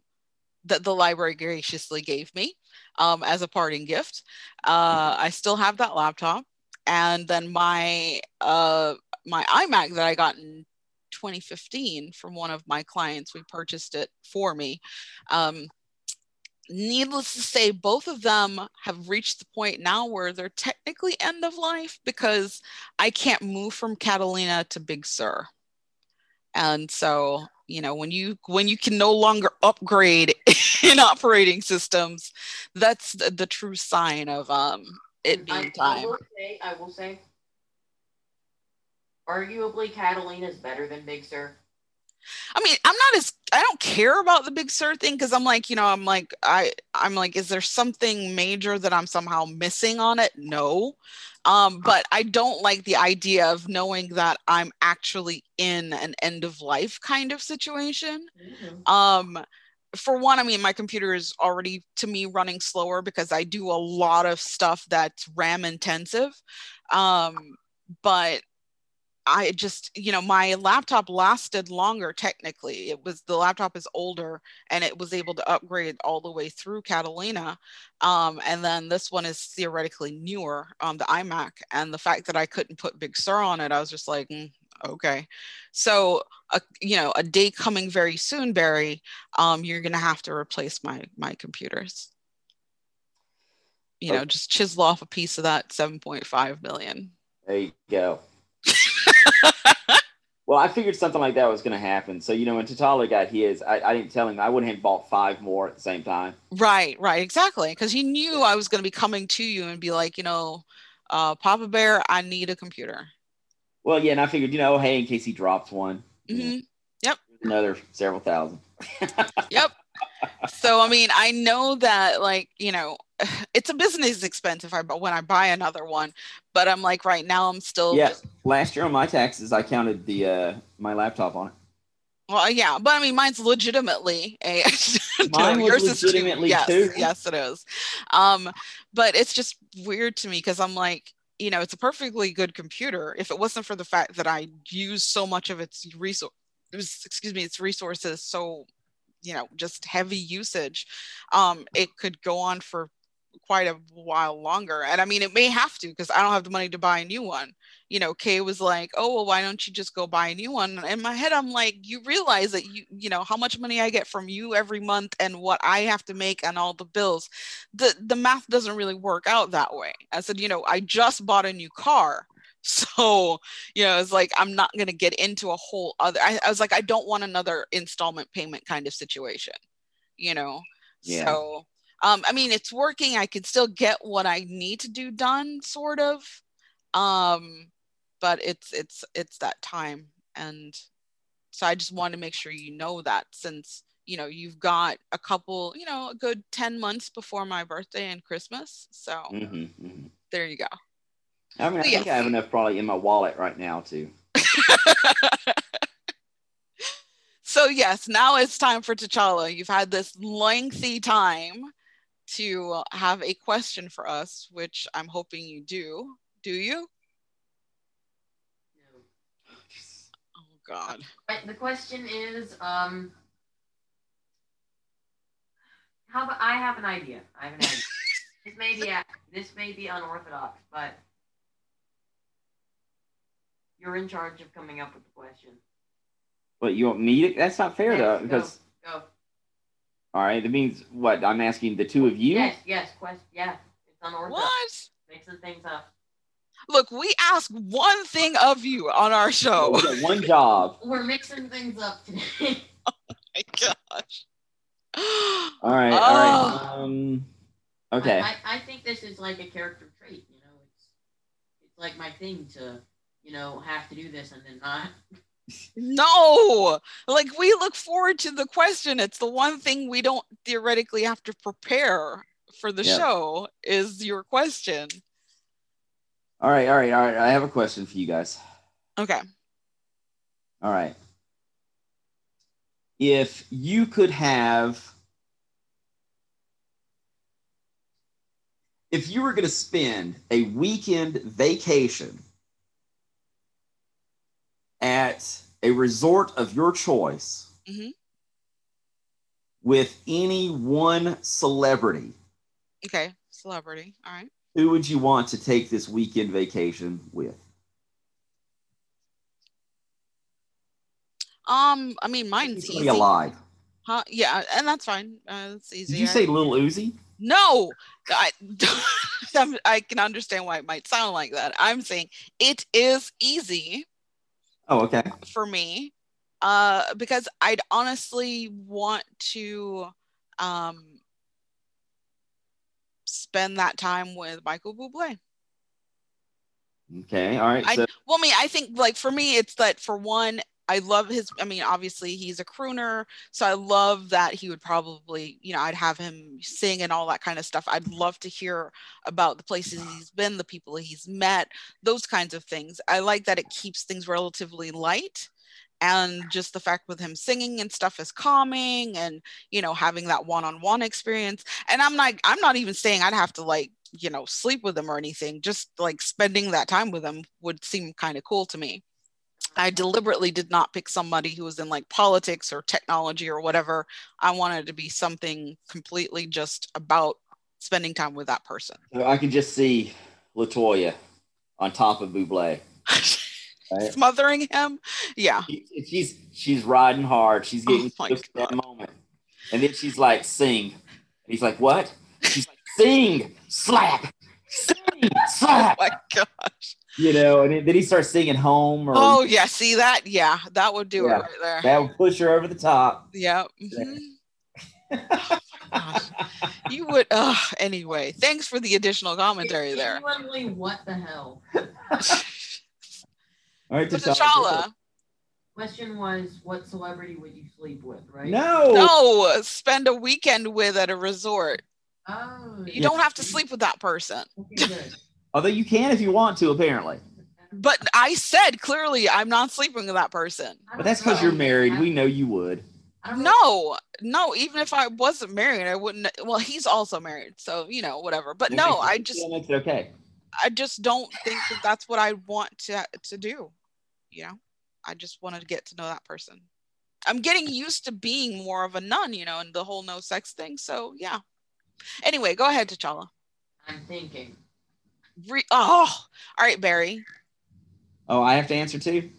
that the library graciously gave me um as a parting gift. Uh I still have that laptop and then my uh my iMac that I got in 2015 from one of my clients, we purchased it for me. Um, needless to say, both of them have reached the point now where they're technically end of life because I can't move from Catalina to Big Sur. And so, you know, when you when you can no longer upgrade in operating systems, that's the, the true sign of um it I, being I time. will say, I will say, Arguably, Catalina is better than Big Sur. I mean, I'm not as I don't care about the Big Sur thing because I'm like, you know, I'm like, I I'm like, is there something major that I'm somehow missing on it? No. Um, but I don't like the idea of knowing that I'm actually in an end of life kind of situation. Um, for one, I mean, my computer is already to me running slower because I do a lot of stuff that's RAM intensive. Um, but I just, you know, my laptop lasted longer technically. It was the laptop is older and it was able to upgrade all the way through Catalina. Um, and then this one is theoretically newer, um, the iMac. And the fact that I couldn't put Big Sur on it, I was just like, mm, okay. So, uh, you know, a day coming very soon, Barry, um, you're going to have to replace my my computers. You know, Okay. just chisel off a piece of that 7.5 million. There you go. Well, I figured something like that was going to happen. So, you know, when T'Challa got his, I, I didn't tell him I wouldn't have bought five more at the same time. Right, right, exactly. Because he knew I was going to be coming to you and be like, you know, uh, Papa Bear, I need a computer. Well, yeah, and I figured, you know, hey, in case he drops one, you know, hmm another several thousand. Yep. So I mean, I know that like you know, it's a business expense if I when I buy another one, but I'm like right now I'm still Yeah, last year on my taxes, I counted the uh my laptop on it. well yeah, but I mean mine's legitimately a Mine yours is too. legitimately yes, too. yes it is. Um, but it's just weird to me because I'm like. You know, it's a perfectly good computer. If it wasn't for the fact that I use so much of its resource, excuse me, its resources so you know just heavy usage um it could go on for quite a while longer. And i mean it may have to because i don't have the money to buy a new one. You know kay was like oh well why don't you just go buy a new one? In my head i'm like you realize that you you know how much money i get from you every month and what i have to make and all the bills. The the math doesn't really work out that way. I said you know i just bought a new car so you know it's like i'm not going to get into a whole other I, I was like i don't want another installment payment kind of situation you know? Yeah. so um i mean it's working i can still get what i need to do done sort of um but it's it's it's that time and so i just want to make sure you know that since you know you've got a couple you know a good 10 months before my birthday and christmas so hmm hmm there you go I mean, I So, think yeah. I have enough probably in my wallet right now too. so yes, now it's time for T'Challa. You've had this lengthy time to have a question for us, which I'm hoping you do. Do you? No. Oh God. The question is, um, how about I have an idea. I have an idea. this may be a- this may be unorthodox, but you're in charge of coming up with the question. But you want me to? That's not fair Yes, though, because Go. all right, that means what? I'm asking the two of you. Yes, yes, question. Yeah, it's unorthodox. What? Mixing things up. Look, we ask one thing of you on our show. We got one job. We're mixing things up today. my gosh. All right, all Oh. right. Um, okay. I, I, I think this is like a character trait. You know, it's it's like my thing to you know have to do this and then not. No, like we look forward to the question. It's the one thing we don't theoretically have to prepare for the Yeah. show is your question. All right, all right, all right. I have a question for you guys. Okay. All right. If you could have, if you were going to spend a weekend vacation at a resort of your choice Mhm. with any one celebrity, Okay. Celebrity. All right. who would you want to take this weekend vacation with? Um, I mean, mine's easy. alive. Huh? Yeah, and that's fine. Uh, it's easy. Did you I- say Little Uzi? no? I, I can understand why it might sound like that. I'm saying it is easy. Oh, okay. for me uh because i'd honestly want to um spend that time with michael bublé Okay. All right. I- Well, I mean, I think like for me, it's that for one, I love his. I mean, obviously he's a crooner, so I love that he would probably, you know, I'd have him sing and all that kind of stuff. I'd love to hear about the places he's been, the people he's met, those kinds of things. I like that it keeps things relatively light. And just the fact with him singing and stuff is calming and you know having that one-on-one experience. And I'm like, I'm not even saying I'd have to like, you know, sleep with him or anything. Just like spending that time with him would seem kind of cool to me. I deliberately did not pick somebody who was in like politics or technology or whatever. I wanted it to be something completely just about spending time with that person. I can just see Latoya on top of Buble. Right. Smothering him. Yeah. She- She's she's riding hard. She's getting Oh close to that moment, and then she's like, "Sing." And he's like, "What?" She's like, "Sing, slap, sing, Oh slap." my gosh. You know, and then he starts singing "Home" or Oh yeah. See that? Yeah. That would do Yeah. it right there. that would push her over the top. Yeah. Oh gosh. You would uh anyway. Thanks for the additional commentary there. Genuinely, what the hell? All right, But T'Challa. T'Challa, Question was, what celebrity would you sleep with, right? No, no, spend a weekend with at a resort. Oh. You don't have to sleep with that person. Okay, good. Although you can if you want to, apparently. But I said clearly I'm not sleeping with that person. But that's because you're married. We know you would. I don't know. No, no, even if I wasn't married, I wouldn't well, he's also married, so you know, whatever. But no, I just makes it okay. I just don't think that that's what I want to to do. You know, I just want to get to know that person. I'm getting used to being more of a nun, you know, and the whole no sex thing. So yeah. Anyway, go ahead, T'Challa. I'm thinking. Re- oh, all right, Barry. Oh, I have to answer too.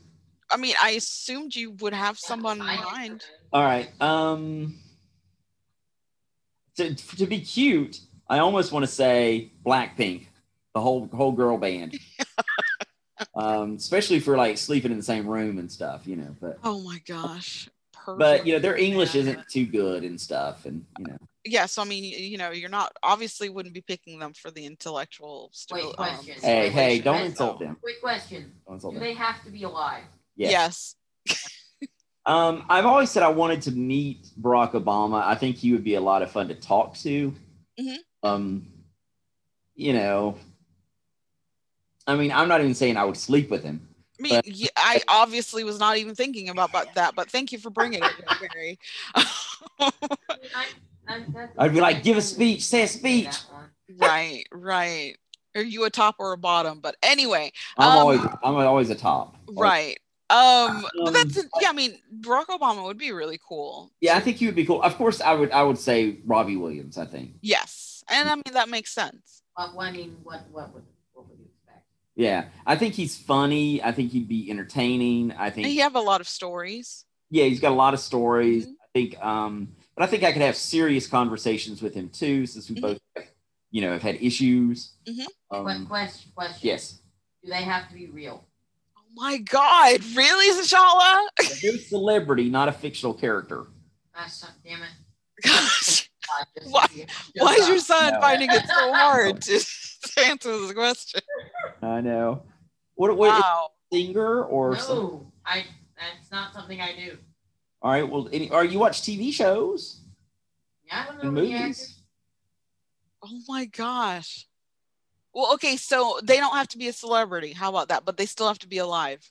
I mean, I assumed you would have someone in mind. All right. Um, to, to be cute, I almost want to say Blackpink, the whole whole girl band. um, especially for like sleeping in the same room and stuff, you know. But Oh my gosh. Perfect. but you know their English isn't too good and stuff, and you know. yeah, so I mean, you know, you're not obviously wouldn't be picking them for the intellectual Wait, stabil- question. Hey, Wait, hey, don't wait. insult them. Quick question. Don't insult Do them. they have to be alive? Yes. Um, I've always said I wanted to meet Barack Obama. I think he would be a lot of fun to talk to. Mhm. Um, you know, I mean, I'm not even saying I would sleep with him. I mean, But- y- I obviously was not even thinking about, about that, but thank you for bringing it, up, Barry. I, I, that's- I'd be like, give a speech, say a speech. Right, right. Are you a top or a bottom? But anyway, I'm Um, always, I'm always a top. Like, right. Um, but Um, that's yeah. I mean, Barack Obama would be really cool. Yeah, I think he would be cool. Of course, I would, I would say Robbie Williams. I think. Yes, and I mean that makes sense. But what- I mean, what, what would, what would you expect? Yeah, I think he's funny. I think he'd be entertaining. I think. he have a lot of stories. yeah, he's got a lot of stories. Mhm. I think, um, but I think I could have serious conversations with him too, since we Mhm. both, you know, have had issues. Mhm. Um, question? Question. yes, Do they have to be real? Oh my God, really, T'Challa? If they're a celebrity, not a fictional character. That's some, damn it. Gosh, Why- why is your son No. finding it so hard to, to answer this question? I know. What? What? Wow. Singer or? Some, No, I. That's not something I do. all right. Well, any, or you watch TV shows? Yeah, I don't know movies? Oh my gosh. Well, okay, so they don't have to be a celebrity. How about that? But they still have to be alive.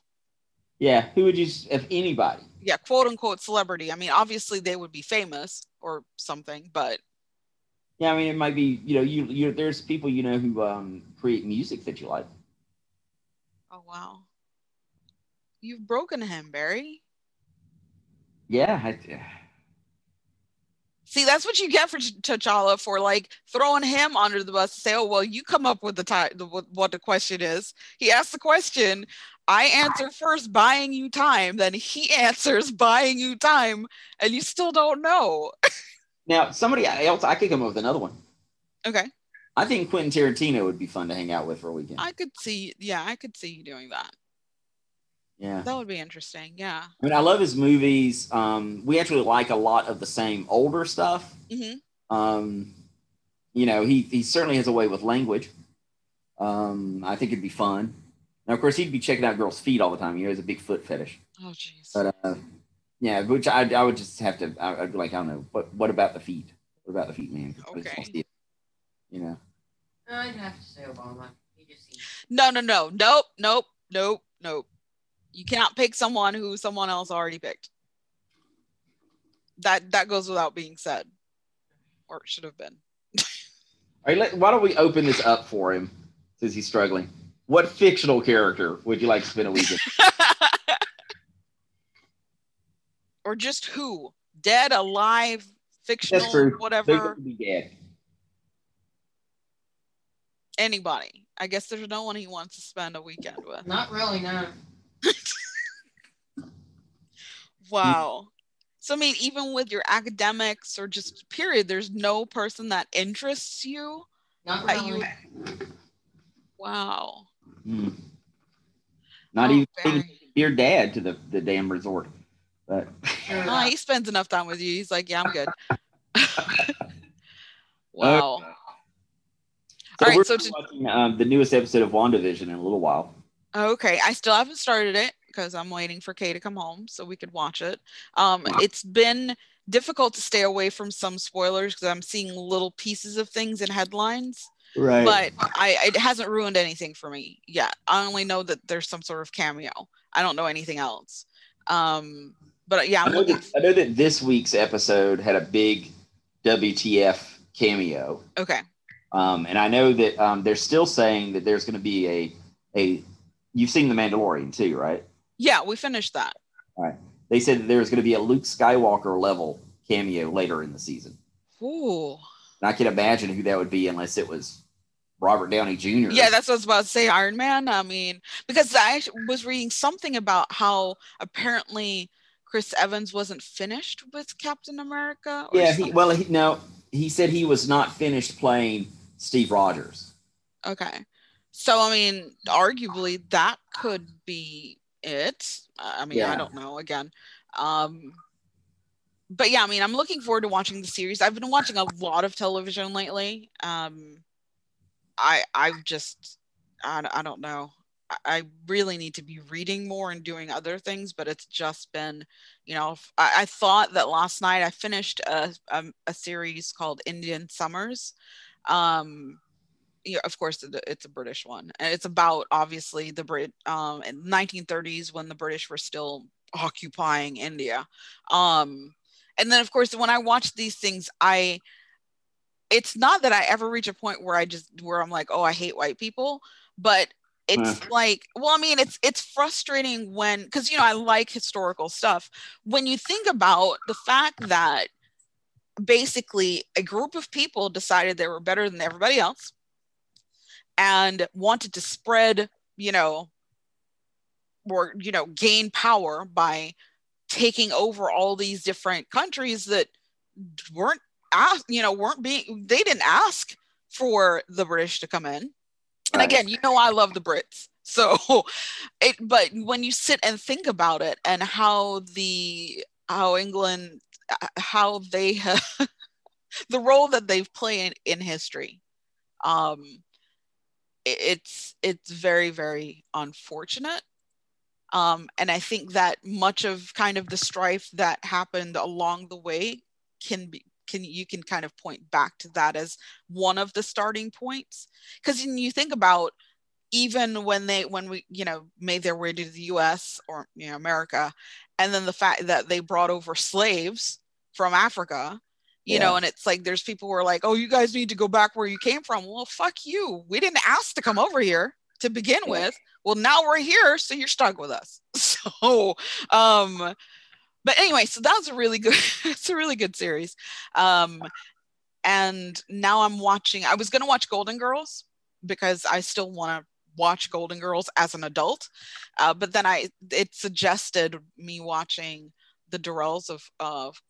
Yeah. Who would you? If anybody? Yeah, quote unquote celebrity. I mean, obviously they would be famous or something, but Yeah, I mean, it might be. You know, you you. There's people you know who um create music that you like. oh wow. You've broken him, Barry. Yeah. I, See, that's what you get for Ch- T'Challa for like throwing him under the bus to say, "Oh, well, you come up with the time, what the question is." He asks the question, I answer first, buying you time. Then he answers, buying you time, and you still don't know. now, somebody else, I could come up with another one. Okay, I think Quentin Tarantino would be fun to hang out with for a weekend. I could see. Yeah, I could see you doing that. yeah. That would be interesting. Yeah. I mean, I love his movies. Um, we actually like a lot of the same older stuff. hmm Um, you know, he he certainly has a way with language. Um, I think it'd be fun. Now, of course, he'd be checking out girls' feet all the time. You know, he's a big foot fetish. Oh jeez. But uh, yeah, which I, I would just have to. I, I'd be like, I don't know. What what about the feet? What about the feet, man? 'Cause I just wanna Okay. You know. Uh, I'd have to say Obama. He just seems. No, no, no, nope, nope, nope, nope. You cannot pick someone who someone else already picked. That that goes without being said, or it should have been. All right, let, why don't we open this up for him since he's struggling? What fictional character would you like to spend a weekend? or just who? Dead, alive, fictional, That's true. Whatever. going to be dead. Anybody. I guess there's no one he wants to spend a weekend with. Not really, no. Wow. So I mean, even with your academics or just period, there's no person that interests you. Not That really. you- Wow. Hmm. Not Oh, even very. taking your dad to the, the damn resort. But Sure. He spends enough time with you. He's like, yeah, I'm good. wow. So All right, so to- watching um, the newest episode of WandaVision in a little while. Okay, I still haven't started it because I'm waiting for Kay to come home so we could watch it. Um, it's been difficult to stay away from some spoilers because I'm seeing little pieces of things in headlines, Right. but I it hasn't ruined anything for me yet. I only know that there's some sort of cameo. I don't know anything else. Um, but yeah, I know, that, I know that this week's episode had a big WTF cameo. Okay, Um, and I know that um, they're still saying that there's going to be a a. You've seen the Mandalorian too, right? yeah, we finished that. They said that there's going to be a Luke Skywalker level cameo later in the season. Ooh, And I can imagine who that would be unless it was Robert Downey Jr. yeah, that's what I was about to say. Iron Man. I mean, because I was reading something about how apparently Chris Evans wasn't finished with Captain America. or yeah. He, well, he, no, he said he was not finished playing Steve Rogers. Okay. So I mean, arguably that could be it. I mean, I don't know again. Um but yeah, I mean, I'm looking forward to watching the series. I've been watching a lot of television lately. Um I I've just I, I don't know. I- I really need to be reading more and doing other things, but it's just been, you know, I thought that last night I finished a, a, a series called Indian Summers. Um, yeah, of course, it's a British one, and it's about obviously the Brit um, in 1930s when the British were still occupying India. Um, and then, of course, when I watch these things, I it's not that I ever reach a point where I just where I'm like, oh, I hate white people, but it's like, well, I mean, it's it's frustrating when because you know I like historical stuff. When you think about the fact that basically a group of people decided they were better than everybody else and wanted to spread, you know, or you know, gain power by taking over all these different countries that weren't asked, you know, weren't being they didn't ask for the British to come in. And again, you know I love the Brits. So it but when you sit and think about it and how the how England uh, how they have the role that they've played in in history um it's it's very very unfortunate um and i think that much of kind of the strife that happened along the way can be can you can kind of point back to that as one of the starting points? Because when you think about even when they when we you know made their way to the us or you know america and then the fact that they brought over slaves from africa you know and it's like there's people who are like oh you guys need to go back where you came from. Well fuck you. We didn't ask to come over here to begin Yeah. with. Well now we're here so you're stuck with us. So um but anyway so that was a really good it's a really good series. Um and now i'm watching i was going to watch golden girls because i still want to watch golden girls as an adult. Uh, but then i it suggested me watching the durrells of of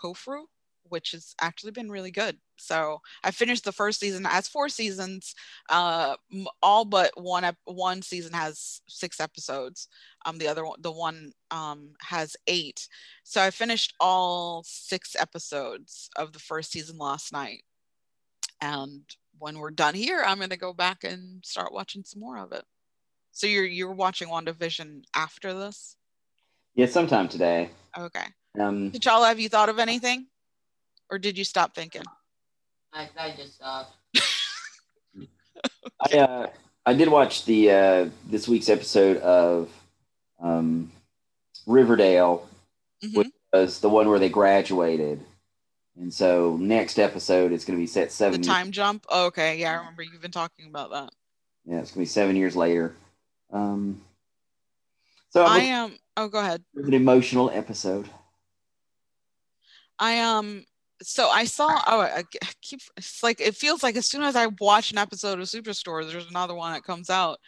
Corfu which has actually been really good so i finished the first season has four seasons uh all but one ep- one season has six episodes um the other one the one um has eight so i finished all six episodes of the first season last night and when we're done here i'm going to go back and start watching some more of it So you're you're watching WandaVision after this? Yeah, sometime today. Okay. Um, T'Challa, have you thought of anything? Or did you stop thinking? I, I just stopped. I uh, I did watch the uh, this week's episode of um, Riverdale, Mhm. which was the one where they graduated, and so next episode is going to be set The seven. years- time jump? Oh, okay. Yeah, I remember you've been talking about that. yeah, it's going to be seven years later. Um, so I I am oh go ahead. an emotional episode. I um so I saw oh I keep it's like it feels like as soon as I watch an episode of Superstore, there's another one that comes out.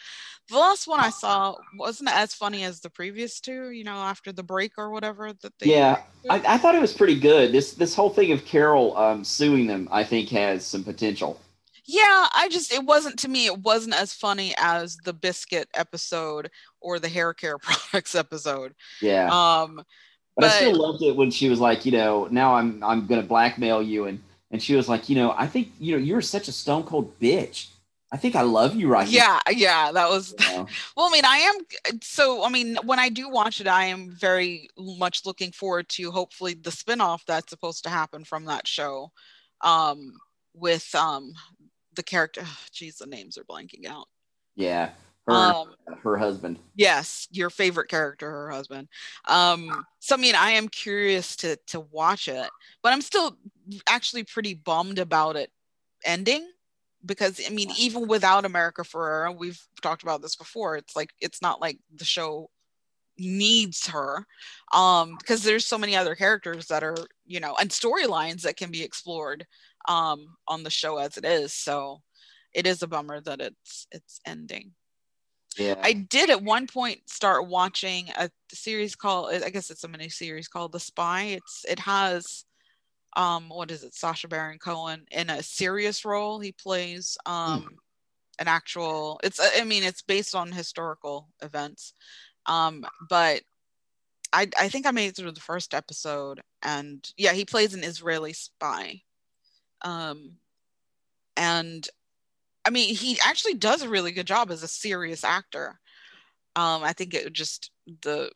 The last one I saw wasn't as funny as the previous two, you know, after the break or whatever that they Yeah, I, I thought it was pretty good. This this whole thing of Carol um, suing them, I think, has some potential. Yeah, I just it wasn't to me it wasn't as funny as the biscuit episode or the hair care products episode. Yeah. Um But, I still loved it when she was like, you know, now I'm I'm gonna blackmail you, and and she was like, you know, I think you know you're such a stone cold bitch. I think I love you right yeah, yeah, that was know? Well, I mean, I am so. I mean, when I do watch it, I am very much looking forward to hopefully the spinoff that's supposed to happen from that show, um, with um the character. Geez, the names are blanking out. Yeah, her Um, her husband. yes, your favorite character, her husband. Um, so I mean, I am curious to to watch it, but I'm still actually pretty bummed about it ending because I mean, even without America Ferrera, we've talked about this before. It's like it's not like the show needs her um because there's so many other characters that are you know and storylines that can be explored um on the show as it is so it is a bummer that it's it's ending Yeah, I did at one point start watching a series called I guess it's a mini series called The Spy. It's it has um what is it Sacha Baron Cohen in a serious role. He plays um an actual it's I mean it's based on historical events. Um but I I think I made it through the first episode and yeah, he plays an Israeli spy. Um and I mean, he actually does a really good job as a serious actor. Um, I think it just the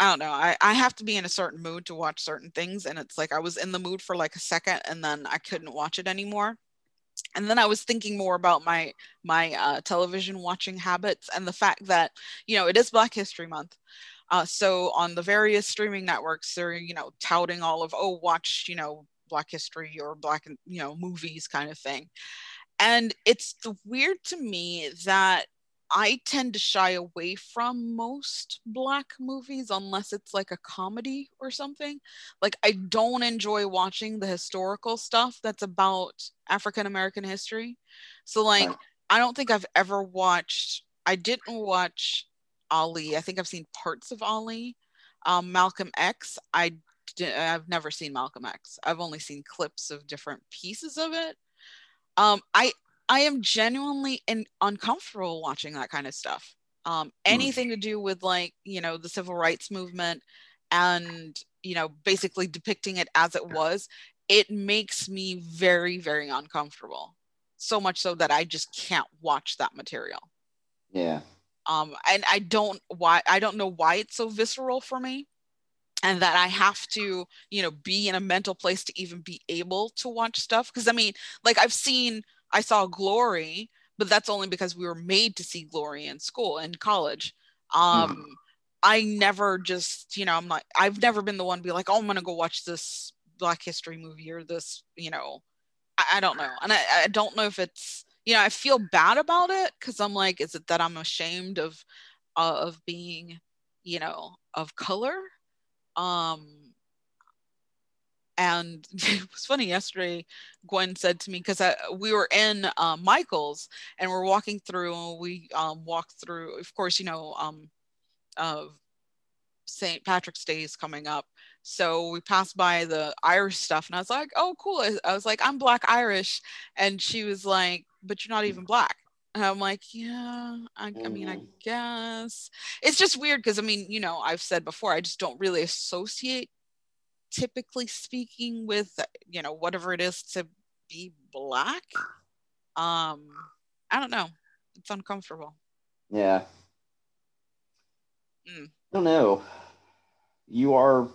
I don't know. I, I have to be in a certain mood to watch certain things. And it's like I was in the mood for like a second and then I couldn't watch it anymore. And then I was thinking more about my my uh, television watching habits and the fact that, you know, it is Black History Month. Uh, so on the various streaming networks, they're, you know, touting all of, oh, watch, you know, Black history or Black, you know, movies kind of thing. And it's weird to me that I tend to shy away from most black movies unless it's like a comedy or something. Like I don't enjoy watching the historical stuff that's about African American history. So like. I don't think I've ever watched I didn't watch Ali. I think I've seen parts of Ali. Um, Malcolm X, I I've never seen Malcolm X. I've only seen clips of different pieces of it um i i am genuinely in, uncomfortable watching that kind of stuff. Um anything to do with like you know the civil rights movement and you know basically depicting it as it was it makes me very very uncomfortable. So much so that i just can't watch that material. Yeah, um and i don't why i don't know why it's so visceral for me and that i have to you know be in a mental place to even be able to watch stuff because i mean like i've seen i saw glory but that's only because we were made to see glory in school in college. Um i never just you know i'm like i've never been the one to be like oh i'm gonna go watch this black history movie or this you know. I, I don't know and I, I don't know if it's you know i feel bad about it because i'm like is it that i'm ashamed of uh, of being you know of color um and it was funny yesterday gwen said to me because we were in uh, michael's and we're walking through and we um, walked through of course you know um uh, st patrick's day is coming up. So we passed by the irish stuff and i was like oh cool. I, I was like i'm black irish. And she was like but you're not even black. and I'm like, yeah, I, I mean, I Mhm. guess it's just weird because I mean, you know, I've said before, I just don't really associate, typically speaking, with you know whatever it is to be black. Um, I don't know. It's uncomfortable. yeah. I don't know. You are.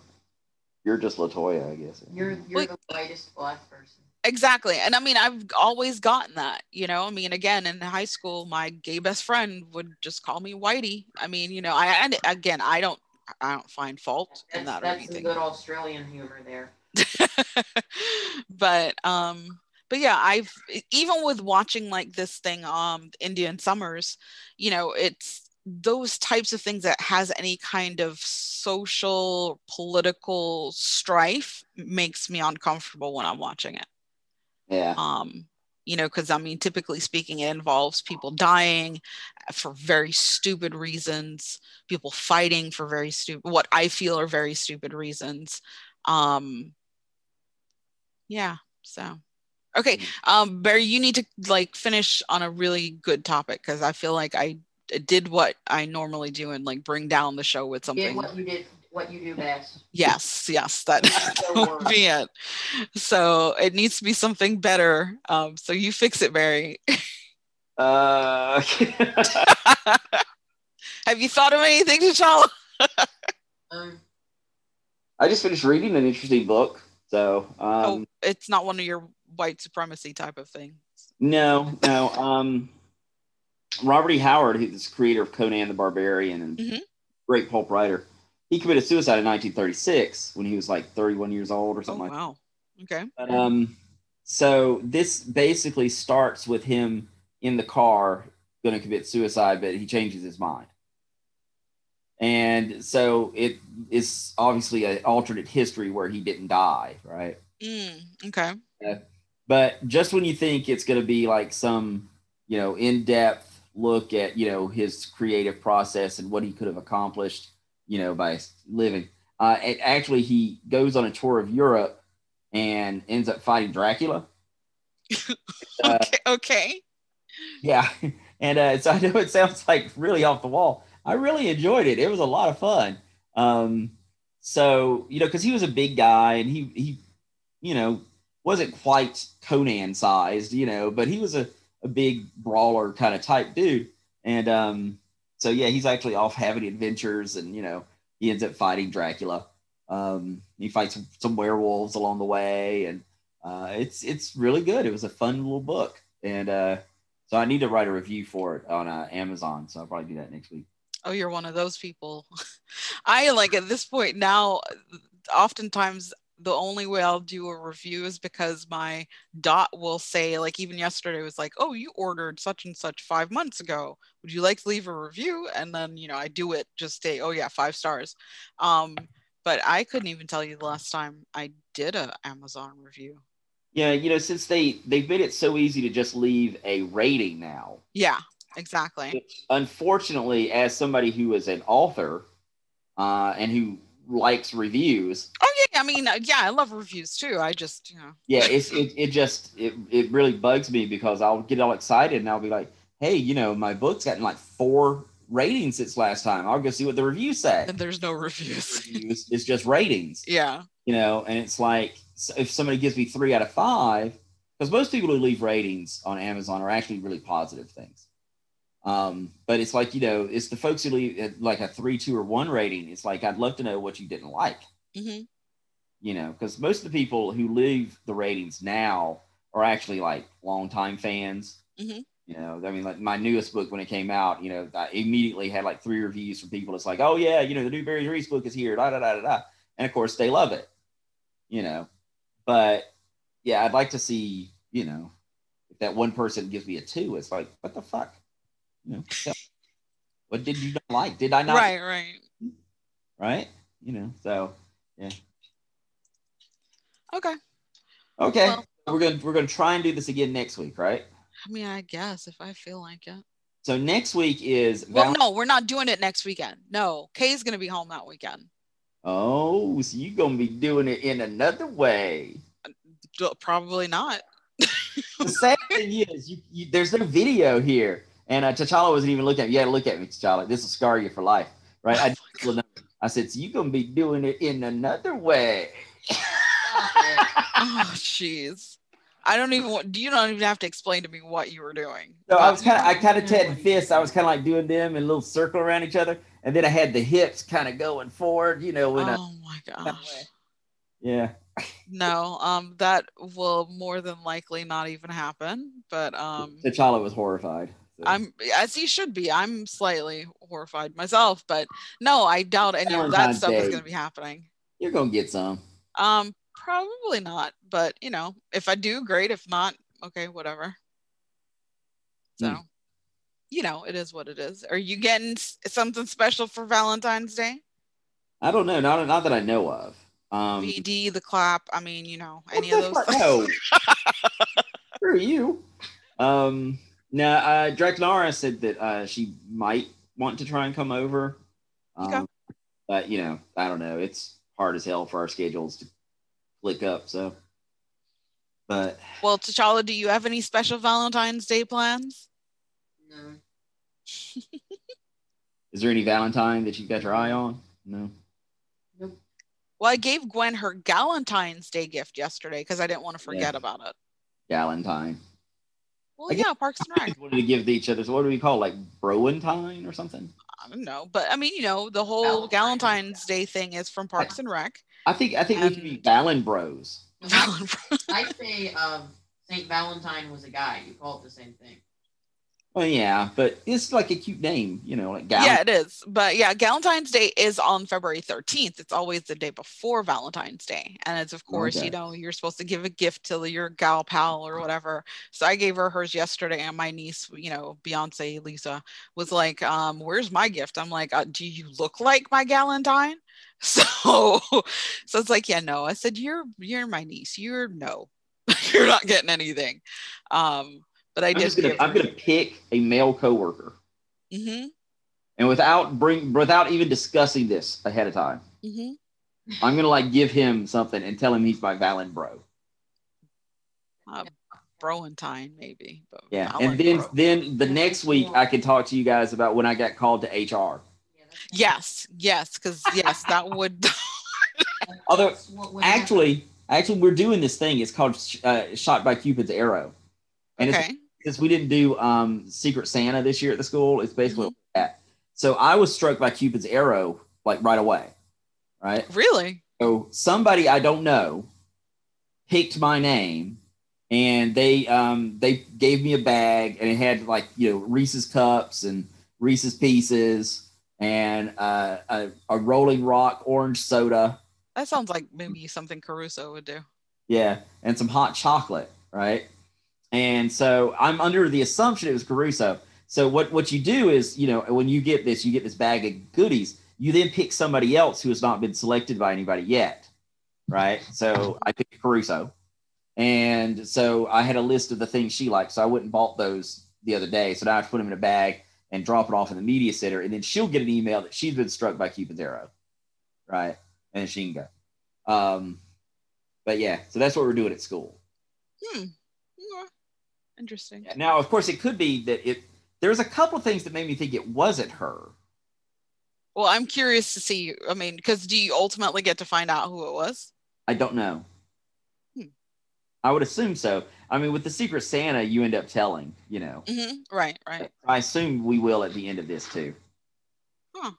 You're just Latoya, I guess. You're you're Wait. the whitest black person. Exactly. And I mean, I've always gotten that, you know. I mean, again, in high school, my gay best friend would just call me Whitey. I mean, you know, I and again, I don't I don't find fault in That's that or that's some anything. good Australian humor there. but um but yeah, I've even with watching like this thing um Indian Summers, you know, it's those types of things that has any kind of social political strife makes me uncomfortable when I'm watching it Yeah. um you know because i mean typically speaking it involves people dying for very stupid reasons people fighting for very stupid what i feel are very stupid reasons. Um yeah so. Okay um barry you need to like finish on a really good topic because i feel like i did what i normally do and like bring down the show with Did something. what you did, what you do best. yes yes that That's would be it so it needs to be something better um so you fix it barry Uh, have you thought of anything T'Challa? Um, I just finished reading an interesting book. So, um, oh it's not one of your white supremacy type of things no, no. Um, Robert E. Howard, who's the creator of Conan the Barbarian and Mhm. great pulp writer, he committed suicide in 1936 when he was like 31 years old or oh something like wow okay that. Um, so this basically starts with him in the car going to commit suicide, but he changes his mind. And so it is obviously an alternate history where he didn't die, right? mm, okay But just when you think it's going to be like some, you know, in-depth look at, you know, his creative process and what he could have accomplished, you know, by living, uh, it, actually he goes on a tour of Europe and ends up fighting Dracula. Uh, okay okay yeah, and uh, so I know it sounds like really off the wall. I really enjoyed it. It was a lot of fun. Um, so you know, because he was a big guy and he he, you know, wasn't quite Conan sized, you know, but he was a, a big brawler kind of type dude. And um, so yeah, he's actually off having adventures, and you know, he ends up fighting Dracula. Um, he fights some werewolves along the way, and uh, it's it's really good. It was a fun little book, and uh, so I need to write a review for it on uh, Amazon. So I'll probably do that next week. oh you're one of those people i like at this point now oftentimes the only way i'll do a review is because my dot will say like even yesterday was like oh you ordered such and such five months ago. Would you like to leave a review? And then you know i do it just say oh yeah five stars. Um but i couldn't even tell you the last time i did a amazon review. Yeah, you know, since they they've made it so easy to just leave a rating now. yeah exactly. Which, unfortunately, as somebody who is an author uh, and who likes reviews, oh yeah i mean uh, yeah i love reviews too i just you know yeah, it's it, it just it, it really bugs me because I'll get all excited and I'll be like, hey, you know, my book's gotten like four ratings since last time. I'll go see what the reviews say. and there's no reviews Reviews, it's just ratings, yeah you know, and it's like if somebody gives me three out of five, because most people who leave ratings on Amazon are actually really positive things. Um, but it's like you know, it's the folks who leave uh, like a three, two, or one rating. It's like I'd love to know what you didn't like. hmm you know, because most of the people who leave the ratings now are actually like longtime fans. Mhm. You know, I mean, like my newest book when it came out, you know, I immediately had like three reviews from people. It's like, oh yeah, you know, the new Barry Reese book is here, da da da da da, and of course they love it. You know, but yeah, I'd like to see, you know, if that one person gives me a two, it's like, what the fuck? Know, what did you not like? Did I not? right right Right. You know, so yeah. okay Okay. Well- we're gonna we're gonna try and do this again next week, right? I mean, I guess if I feel like it. So next week is Well, Val- no, we're not doing it next weekend. No, Kay's gonna be home that weekend. Oh, so you're gonna be doing it in another way. Uh, probably not. The sad thing is, you, you, there's no video here, and uh, T'Challa wasn't even looking at me. You had to look at me, T'Challa. This will scar you for life, right? I, I said, so you're gonna be doing it in another way. Oh, jeez. I don't even want. Do you don't even have to explain to me what you were doing. No, I was kind of, I kind of had fists. I was kind of like doing them in a little circle around each other, and then I had the hips kind of going forward. You know, when I, oh my gosh. yeah, No, um, that will more than likely not even happen. But um, T'Challa was horrified. So. I'm as he should be. I'm slightly horrified myself, but no, I doubt any of that stuff is going to be happening. You're gonna get some. Um, probably not. But you know, if I do, great. If not, okay, whatever. So, Hmm. you know, it is what it is. Are you getting something special for Valentine's Day? I don't know, not not that I know of. Um, VD, the clap. I mean, you know, any of those. No. Screw you. Um, no, uh, Drakenara said that uh, she might want to try and come over. Um, Okay. But you know, I don't know. It's hard as hell for our schedules to click up. So, but Well, T'Challa, do you have any special Valentine's Day plans? No. is there any Valentine that you've got your eye on? No. Well, I gave Gwen her Galentine's Day gift yesterday because I didn't want to forget Yeah. about it. Valentine. Well, I yeah, Parks and Rec. Wanted to give to each other. So what do we call it? like Browentine or something? I don't know, but I mean, you know, the whole Valentine's, Galentine's Day thing is from Parks and Rec. I think I think we could be And- Valen Bros. I say um, Saint Valentine was a guy. You call it the same thing. Well, yeah, but it's like a cute name, you know, like Gal. yeah, it is. But yeah, Galentine's Day is on February 13th. It's always the day before Valentine's Day. And it's, of course, Okay. you know, you're supposed to give a gift to your gal pal or whatever. So I gave her hers yesterday. And my niece, you know, Beyonce, Lisa, was like, um, Where's my gift? I'm like, uh, Do you look like my Galentine? So, so it's like, yeah, no. I said, You're, you're my niece. You're no, you're not getting anything. Um, but I I'm just gonna I'm gonna pick a male coworker, Mhm, and without bring without even discussing this ahead of time, mhm. I'm gonna like give him something and tell him he's my Valen Bro. uh, Broentine maybe. But Yeah, Valen and then Bro. then the next week I can talk to you guys about when I got called to HR. Yes, yes, because yes, that would. Although That's what would happen. actually, actually, we're doing this thing. It's called uh, "Shot by Cupid's Arrow," and it's okay. Because we didn't do um, Secret Santa this year at the school. It's basically Mm-hmm. that. So I was struck by Cupid's arrow like right away, right? Really? So somebody I don't know picked my name, and they um, they gave me a bag, and it had like you know Reese's cups and Reese's pieces and uh, a, a Rolling Rock orange soda, That sounds like maybe something Caruso would do. yeah, and some hot chocolate, right? And so I'm under the assumption it was Caruso. So what what you do is, you know, when you get this, you get this bag of goodies. You then pick somebody else who has not been selected by anybody yet, right? So I picked Caruso, and so I had a list of the things she liked. So I went and bought those the other day. So now I have to put them in a bag and drop it off in the media center, and then she'll get an email that she's been struck by Cupid's arrow, right? And she can go. Um, but yeah, so that's what we're doing at school. Hmm. Yeah. Interesting. Now, of course, it could be that it. There's a couple of things that made me think it wasn't her. Well, I'm curious to see. I mean, because do you ultimately get to find out who it was? I don't know. Hmm. I would assume so. I mean, with the Secret Santa, you end up telling, you know. hmm Right. Right. I assume we will at the end of this too. Huh.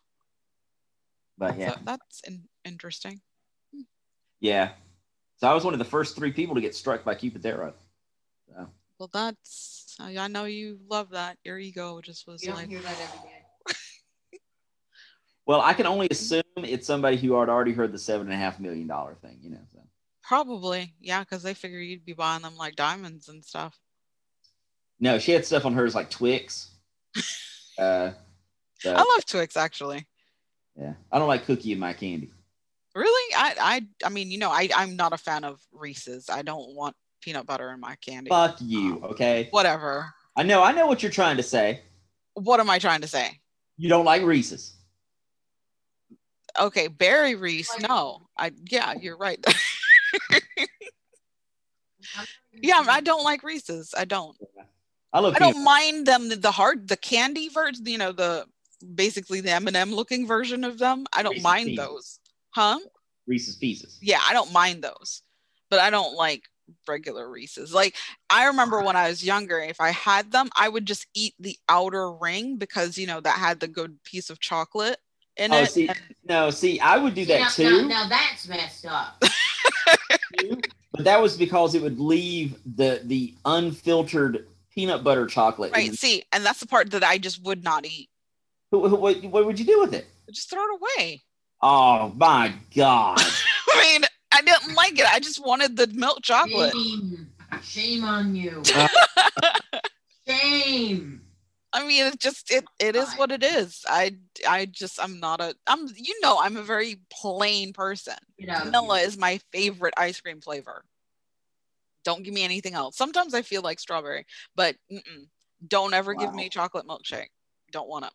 But yeah, So that's in- interesting. yeah. So I was one of the first three people to get struck by Cupid's arrow. Well, that's. I I know you love that. Your ego just was You like. hear that every day. Well, I can only assume it's somebody who had already heard the seven and a half million dollar thing, you know. So. Probably, yeah, because they figure you'd be buying them like diamonds and stuff. No, she had stuff on hers like Twix. uh, so, I love Twix actually. yeah, I don't like cookie in my candy. Really? I I I mean, you know, I I'm not a fan of Reese's. I don't want peanut butter in my candy. Fuck you, um, okay? Whatever. I know, I know what you're trying to say. What am I trying to say? You don't like Reese's. Okay, Barry Reese. No, I yeah, you're right. yeah, I don't like Reese's. I don't. I love I don't mind them the, the hard the candy version. You know the basically the M and m looking version of them. I don't Reese's mind Pieces. those. Huh? Reese's Pieces. Yeah, I don't mind those, but I don't like regular Reese's. Like I remember when I was younger, if I had them, I would just eat the outer ring because you know that had the good piece of chocolate in Oh, it. see, and- no, see, I would do that now, too. Now, now that's messed up. But that was because it would leave the the unfiltered peanut butter chocolate. in right. the- See, and that's the part that I just would not eat. What, what, what would you do with it? Just throw it away. Oh my god! I mean, I didn't like it. I just wanted the milk chocolate. Shame. Shame on you. Shame. I mean, it just it it is what it is. I I just I'm not a I'm you know I'm a very plain person. Get out of Vanilla here. is my favorite ice cream flavor. Don't give me anything else. Sometimes I feel like strawberry, but mm-mm. don't ever give me chocolate milkshake. Don't want it.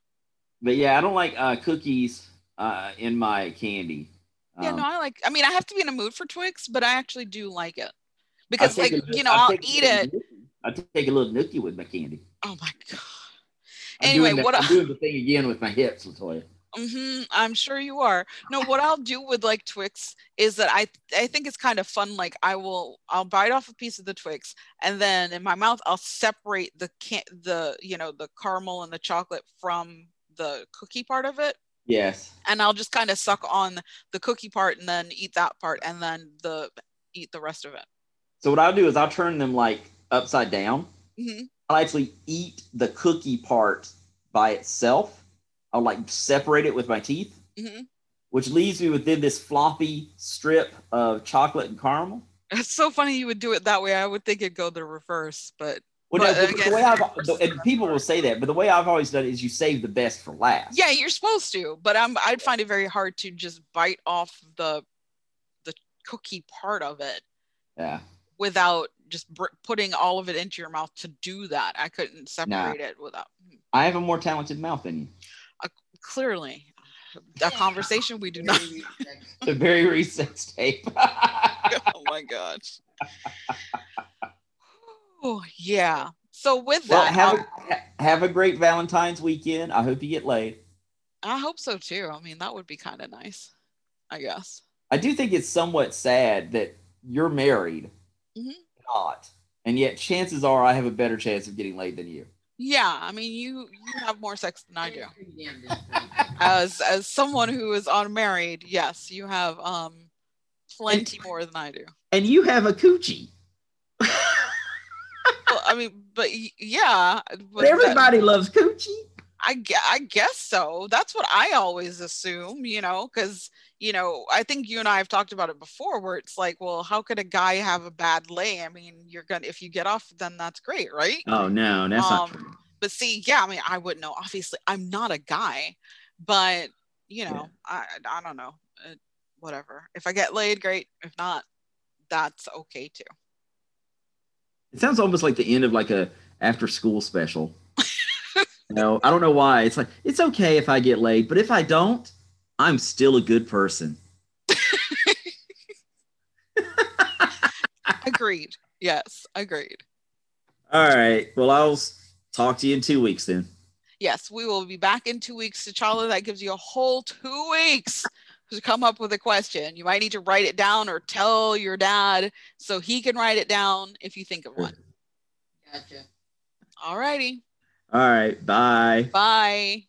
But yeah, I don't like uh, cookies uh, in my candy. Yeah, Um, no, I like. I mean, I have to be in a mood for Twix, but I actually do like it because, like, a- you know, I I'll eat it. I take a little nookie with my candy. Oh my god. I'm Anyway, that- what I'm I- doing the thing again with my hips, Latoya. Mm-hmm, I'm sure you are. No, what I'll do with like Twix is that I I think it's kind of fun. Like I will I'll bite off a piece of the Twix and then in my mouth I'll separate the can the you know the caramel and the chocolate from the cookie part of it Yes. and I'll just kind of suck on the cookie part and then eat that part and then the eat the rest of it. So what I'll do is I'll turn them like upside down. hmm I'll actually eat the cookie part by itself. I'll like separate it with my teeth, hmm which leaves me within this floppy strip of chocolate and caramel. It's so funny you would do it that way. I would think it'd go the reverse, but Well, But uh, no, the, again, the way I've the- and people will say that, but the way I've always done it is you save the best for last. yeah, you're supposed to. But I'm I'd find it very hard to just bite off the the cookie part of it Yeah. without just br- putting all of it into your mouth to do that. I couldn't separate it without. Hmm. I have a more talented mouth than you. Clearly, a conversation we do not. The very recent tape. oh my gosh. Oh yeah. So with well, that, have a, have a great Valentine's weekend. I hope you get laid. I hope so too. I mean, that would be kind of nice. I guess. I do think it's somewhat sad that you're married, Mhm. not, and yet chances are I have a better chance of getting laid than you. Yeah, I mean, you you have more sex than I do. That's pretty damn disappointing. As as someone who is unmarried, yes, you have um plenty more than I do. And you have a coochie. Well, I mean, but yeah, but everybody loves coochie. I I guess so. That's what I always assume, you know, because you know, I think you and I have talked about it before, where it's like, well, how could a guy have a bad lay? I mean, you're gonna if you get off, then that's great, right? Oh no, that's not true. But see, yeah, I mean, I wouldn't know. Obviously, I'm not a guy, but you know, I I don't know, uh, whatever. If I get laid, great. If not, that's okay too. It sounds almost like the end of like a after school special. no, I don't know why. It's like it's okay if I get laid, but if I don't, I'm still a good person. Agreed. Yes, agreed. All right. Well, I'll talk to you in two weeks then. Yes, we will be back in two weeks. T'Challa, that gives you a whole two weeks to come up with a question. You might need to write it down or tell your dad so he can write it down if you think of one. Gotcha. All righty. All right. Bye. Bye.